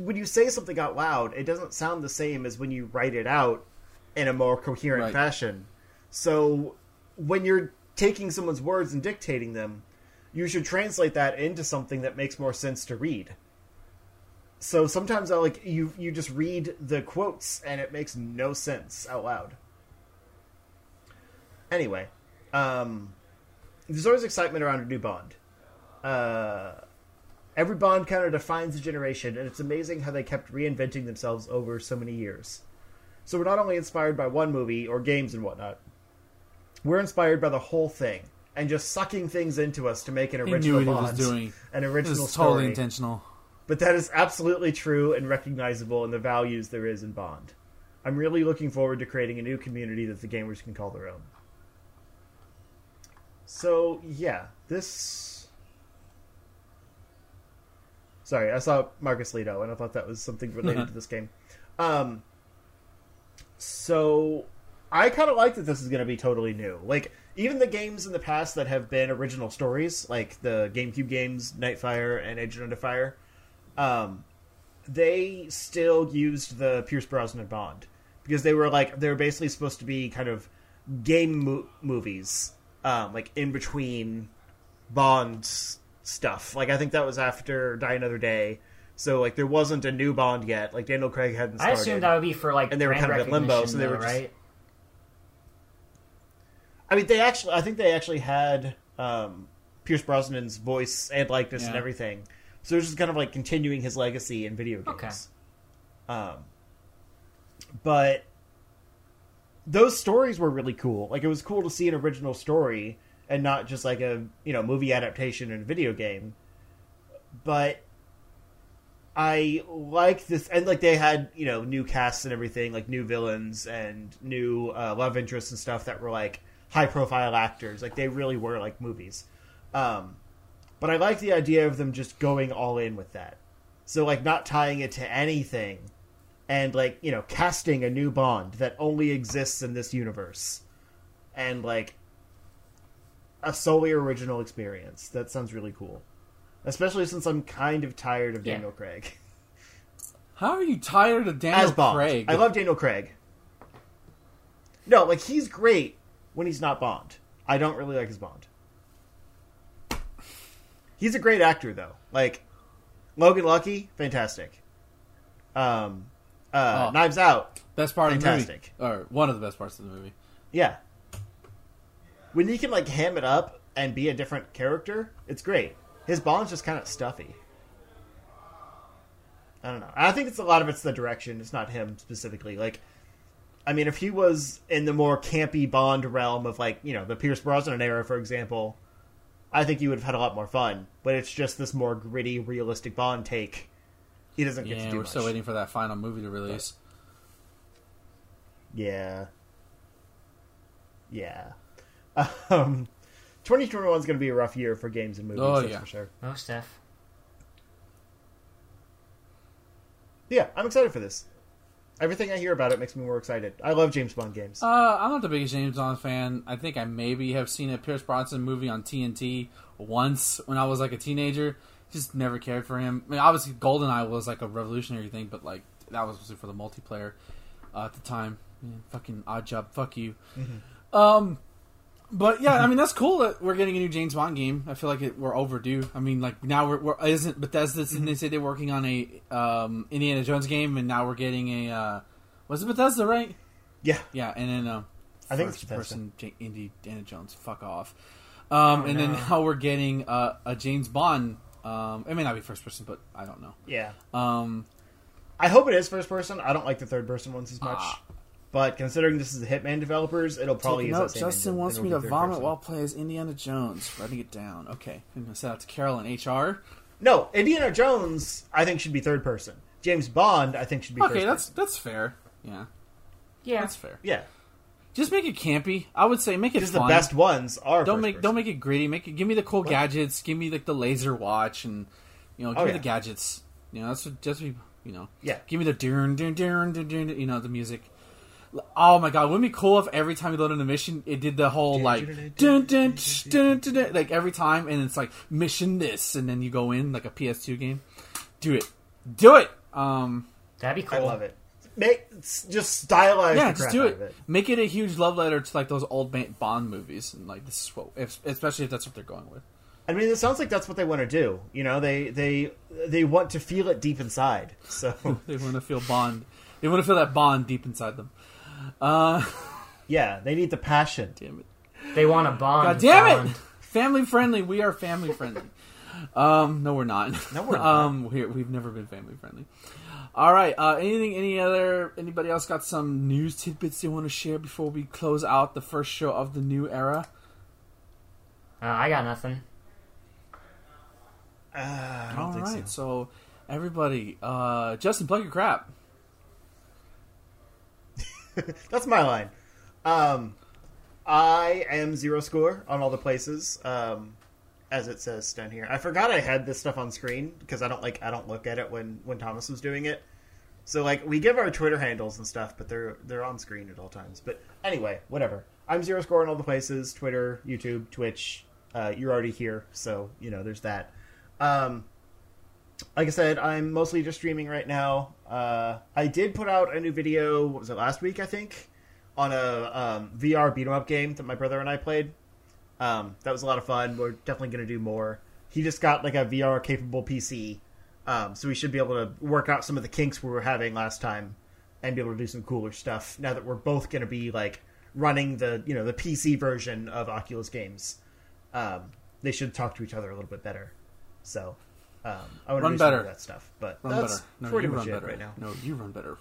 when you say something out loud, it doesn't sound the same as when you write it out in a more coherent Right. fashion. So when you're taking someone's words and dictating them, you should translate that into something that makes more sense to read. So sometimes I like you you just read the quotes and it makes no sense out loud. Anyway, um, there's always excitement around a new Bond. Uh, every Bond kind of defines a generation, and it's amazing how they kept reinventing themselves over so many years. So we're not only inspired by one movie or games and whatnot, we're inspired by the whole thing and just sucking things into us to make an original knew what he Bond, was doing. an original is totally story. intentional. But that is absolutely true and recognizable in the values there is in Bond. I'm really looking forward to creating a new community that the gamers can call their own. So, yeah, this. Sorry, I saw Marcus Leto and I thought that was something related to this game. Um, so, I kind of like that this is going to be totally new. Like, even the games in the past that have been original stories, like the GameCube games, Nightfire and Agent Under Fire, um, they still used the Pierce Brosnan Bond because they were like they were basically supposed to be kind of game mo- movies, um, like in between Bond s- stuff. Like I think that was after Die Another Day, so like there wasn't a new Bond yet. Like Daniel Craig hadn't I started. assumed that would be for like And they were kind of in limbo, so they were though, just- right. I mean, they actually, I think they actually had um, Pierce Brosnan's voice and likeness and everything. So it's just kind of like continuing his legacy in video games. Okay. Um, but those stories were really cool. Like it was cool to see an original story and not just like a you know movie adaptation in a video game. But I like this, and like they had you know new casts and everything, like new villains and new uh, love interests and stuff that were like high profile actors. Like they really were like movies. Um, but I like the idea of them just going all in with that. So like not tying it to anything, and like you know casting a new Bond that only exists in this universe, and like a solely original experience. That sounds really cool. Especially since I'm kind of tired of Yeah. Daniel Craig. How are you tired of Daniel as Bond. Craig? I love Daniel Craig. No, like he's great when he's not Bond. I don't really like his Bond. He's a great actor though. Like Logan Lucky, fantastic. Um uh Oh. Knives Out, best part Fantastic. of the movie, or one of the best parts of the movie. yeah. When he can like ham it up and be a different character, it's great. His Bond's just kind of stuffy. I don't know. I think it's a lot of it's the direction. It's not him specifically. Like, I mean, if he was in the more campy Bond realm of like you know the Pierce Brosnan era, for example, I think he would have had a lot more fun. But it's just this more gritty, realistic Bond take. He doesn't get to Yeah, do we're much. still waiting for that final movie to release. Yeah. Yeah. Um, 2021 is going to be a rough year for games and movies. Oh, that's yeah. for sure. Oh, Steph. Yeah, I'm excited for this. Everything I hear about it makes me more excited. I love James Bond games. Uh, I'm not the biggest James Bond fan. I think I maybe have seen a Pierce Bronson movie on TNT once when I was like a teenager. Just never cared for him. I mean, obviously, GoldenEye was like a revolutionary thing, but like that was mostly for the multiplayer uh, at the time. Man, fucking Oddjob. Fuck you. Um, but yeah, I mean that's cool that we're getting a new James Bond game. I feel like it, we're overdue. I mean, like now we're, we're isn't Bethesda? Didn't they say they're working on a um, Indiana Jones game, and now we're getting a uh, was it Bethesda, right? Yeah, Yeah, and then uh, I think it's first Bethesda. person J- Indiana Jones. Fuck off. Um, and then no. now we're getting uh, a James Bond. Um, it may not be first person, but I don't know. yeah. Um, I hope it is first person. I don't like the third person ones as much. But considering this is the Hitman developers, it'll probably Take use note, that same Justin engine. wants It'll me to vomit person. while play as Indiana Jones. Writing it down. Okay, I'm gonna send out to Carol in HR. No, Indiana Jones, I think should be third person. James Bond, I think should be Okay, first that's person. that's fair. Yeah, Yeah. that's fair. Yeah, Just make it campy. I would say make it because the best ones are. don't make person. don't make it gritty. Make it give me the cool gadgets. Give me like the laser watch and you know give Oh, me yeah. the gadgets. You know that's what just be you know Yeah. Give me the dun dun dun dun dun. You know the music. Oh my god, wouldn't it be cool if every time you load in a mission, it did the whole like dun dun tsh, dun dun dun, like every time, and it's like mission this, and then you go in like a PS2 game. Do it, do it. Um, That'd be cool. I love it. Make just stylize. yeah, the just crap do it. it. Make it a huge love letter to like those old Bond movies, and like this is what, if, especially if that's what they're going with. I mean, it sounds like that's what they want to do. You know, they they they want to feel it deep inside. So *laughs* They want to feel Bond. They want to feel that Bond deep inside them. Uh, *laughs* yeah, they need the passion. damn it. They want a bond. God damn bond. it! Family friendly. We are family friendly. Um, no, we're not. No, we're *laughs* not. Um, we're, we've never been family friendly. All right. Uh, anything? Any other? Anybody else got some news tidbits they want to share before we close out the first show of the new era? Uh, I got nothing. Uh, I don't All think right. so. So, everybody, uh, Justin, plug your crap. *laughs* That's my line. Um, I am zero score on all the places. Um, as it says down here. I forgot I had this stuff on screen because I don't like I don't look at it when when Thomas was doing it. So like we give our Twitter handles and stuff, but they're they're on screen at all times. But anyway, whatever. I'm zero score on all the places: Twitter, YouTube, Twitch. Uh, you're already here, so you know there's that. Um, like I said, I'm mostly just streaming right now. Uh, I did put out a new video. What was it last week? I think on a um, VR beat 'em up game that my brother and I played. Um, that was a lot of fun. We're definitely going to do more. He just got like a VR capable PC, um, so we should be able to work out some of the kinks we were having last time, and be able to do some cooler stuff. Now that we're both going to be like running the you know the PC version of Oculus games, um, they should talk to each other a little bit better. So um, I would Run better. that stuff. But Run that's better. No, pretty you much run it better right now. No, you run better.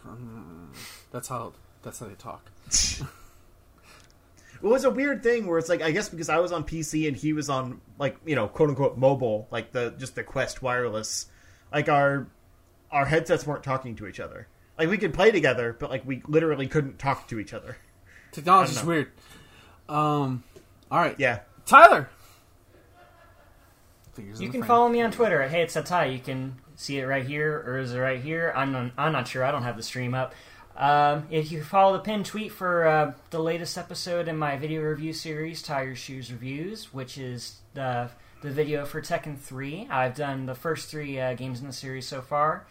That's how. That's how they talk. *laughs* It was a weird thing where it's like I guess because I was on PC and he was on like you know quote unquote mobile like the just the Quest wireless, like our our headsets weren't talking to each other. Like we could play together, but like we literally couldn't talk to each other. *laughs* Technology's weird. Um. All right. Yeah, Tyler. In You can follow me on Twitter at Hey It's Ty. You can see it right here, or is it right here? I'm not, I'm not sure. I don't have the stream up. Um, if you follow the pinned tweet for uh, the latest episode in my video review series, Tire Shoes Reviews, which is the the video for Tekken 3. I've done the first three uh, games in the series so far.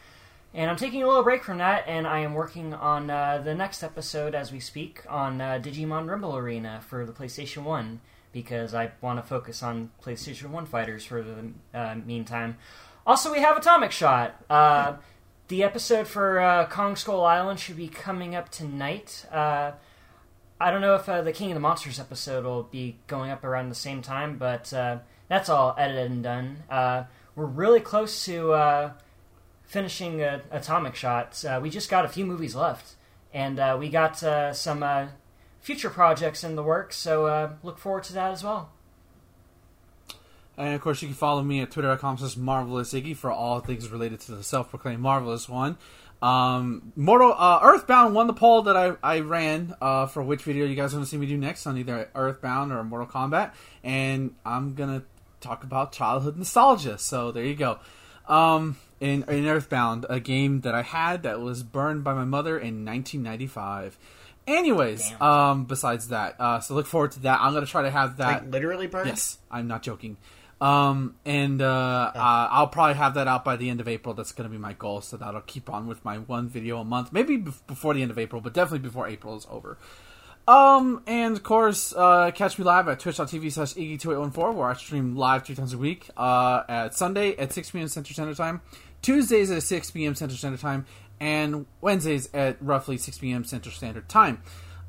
And I'm taking a little break from that, and I am working on uh, the next episode as we speak on uh, Digimon Rumble Arena for the PlayStation 1 because I want to focus on PlayStation 1 fighters for the uh, meantime. Also, we have Atomic Shot. Uh, the episode for uh, Kong Skull Island should be coming up tonight. Uh, I don't know if uh, the King of the Monsters episode will be going up around the same time, but uh, that's all edited and done. We're really close to finishing Atomic Shot. We just got a few movies left, and we got some future projects in the works, so uh, look forward to that as well. And of course, you can follow me at twitter.com slash marvelous Iggy for all things related to the self proclaimed marvelous one. Um, Mortal uh, Earthbound won the poll that I, I ran uh, for which video you guys want to see me do next on either Earthbound or Mortal Kombat, and I'm gonna talk about childhood nostalgia. So there you go. Um, in, in Earthbound, a game that I had that was burned by my mother in 1995. Anyways, Damn. um, besides that, uh, so look forward to that. I'm gonna try to have that. like literally burned. Yes, I'm not joking. Um, and uh, uh, I'll probably have that out by the end of April. That's going to be my goal. So that'll keep on with my one video a month, maybe before the end of April, but definitely before April is over. Um, and of course, uh, catch me live at twitch.tv slash iggy2814, where I stream live three times a week. Uh, at Sunday at 6 p.m. Central Standard Time, Tuesdays at 6 p.m. Central Standard Time, and Wednesdays at roughly 6 p.m. Central Standard Time.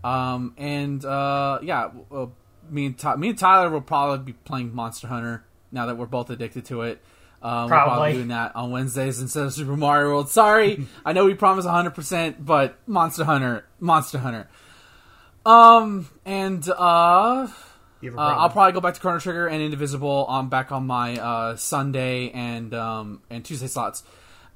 Um, and uh, yeah, uh, me and Ty- me and Tyler will probably be playing Monster Hunter now that we're both addicted to it. Um, we're probably doing that on Wednesdays *laughs* instead of Super Mario World. Sorry, I know we promised 100%, but Monster Hunter, Monster Hunter. Um, and uh, uh, I'll probably go back to Chrono Trigger and Indivisible. I'm back on my uh, Sunday and um, and Tuesday slots.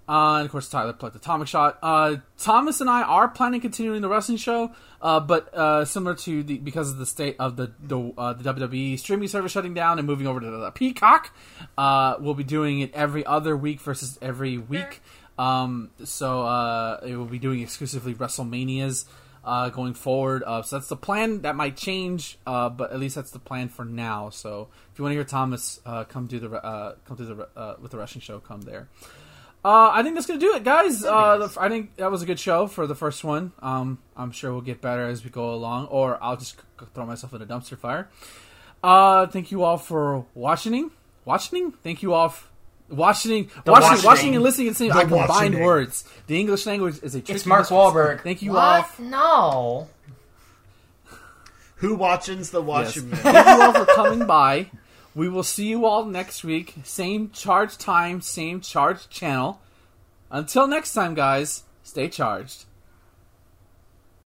Uh, and of course, Tyler played the Atomic Shot. Uh, Thomas and I are planning continuing the wrestling show, uh, but uh, similar to the because of the state of the the, uh, the WWE streaming service shutting down and moving over to the Peacock, uh, we'll be doing it every other week versus every week. Um, so it will be doing exclusively WrestleManias uh, going forward. Uh, so that's the plan. That might change, uh, but at least that's the plan for now. So if you want to hear Thomas, uh, come do the uh, come to the uh, with the wrestling show. Come there. Uh, I think that's gonna do it, guys. Uh, the, I think that was a good show for the first one. Um, I'm sure we'll get better as we go along, or I'll just throw myself in a dumpster fire. Uh, thank you all for watching. Watching. Thank you all. F- Watching, watching, watching, and listening and saying I combined words. The English language is a. Trick. It's Mark Wahlberg. Thank you what? all. No. Who watches the watching? Yes. Thank you all for coming by. We will see you all next week. Same charge time, same charge channel. Until next time, guys. Stay charged.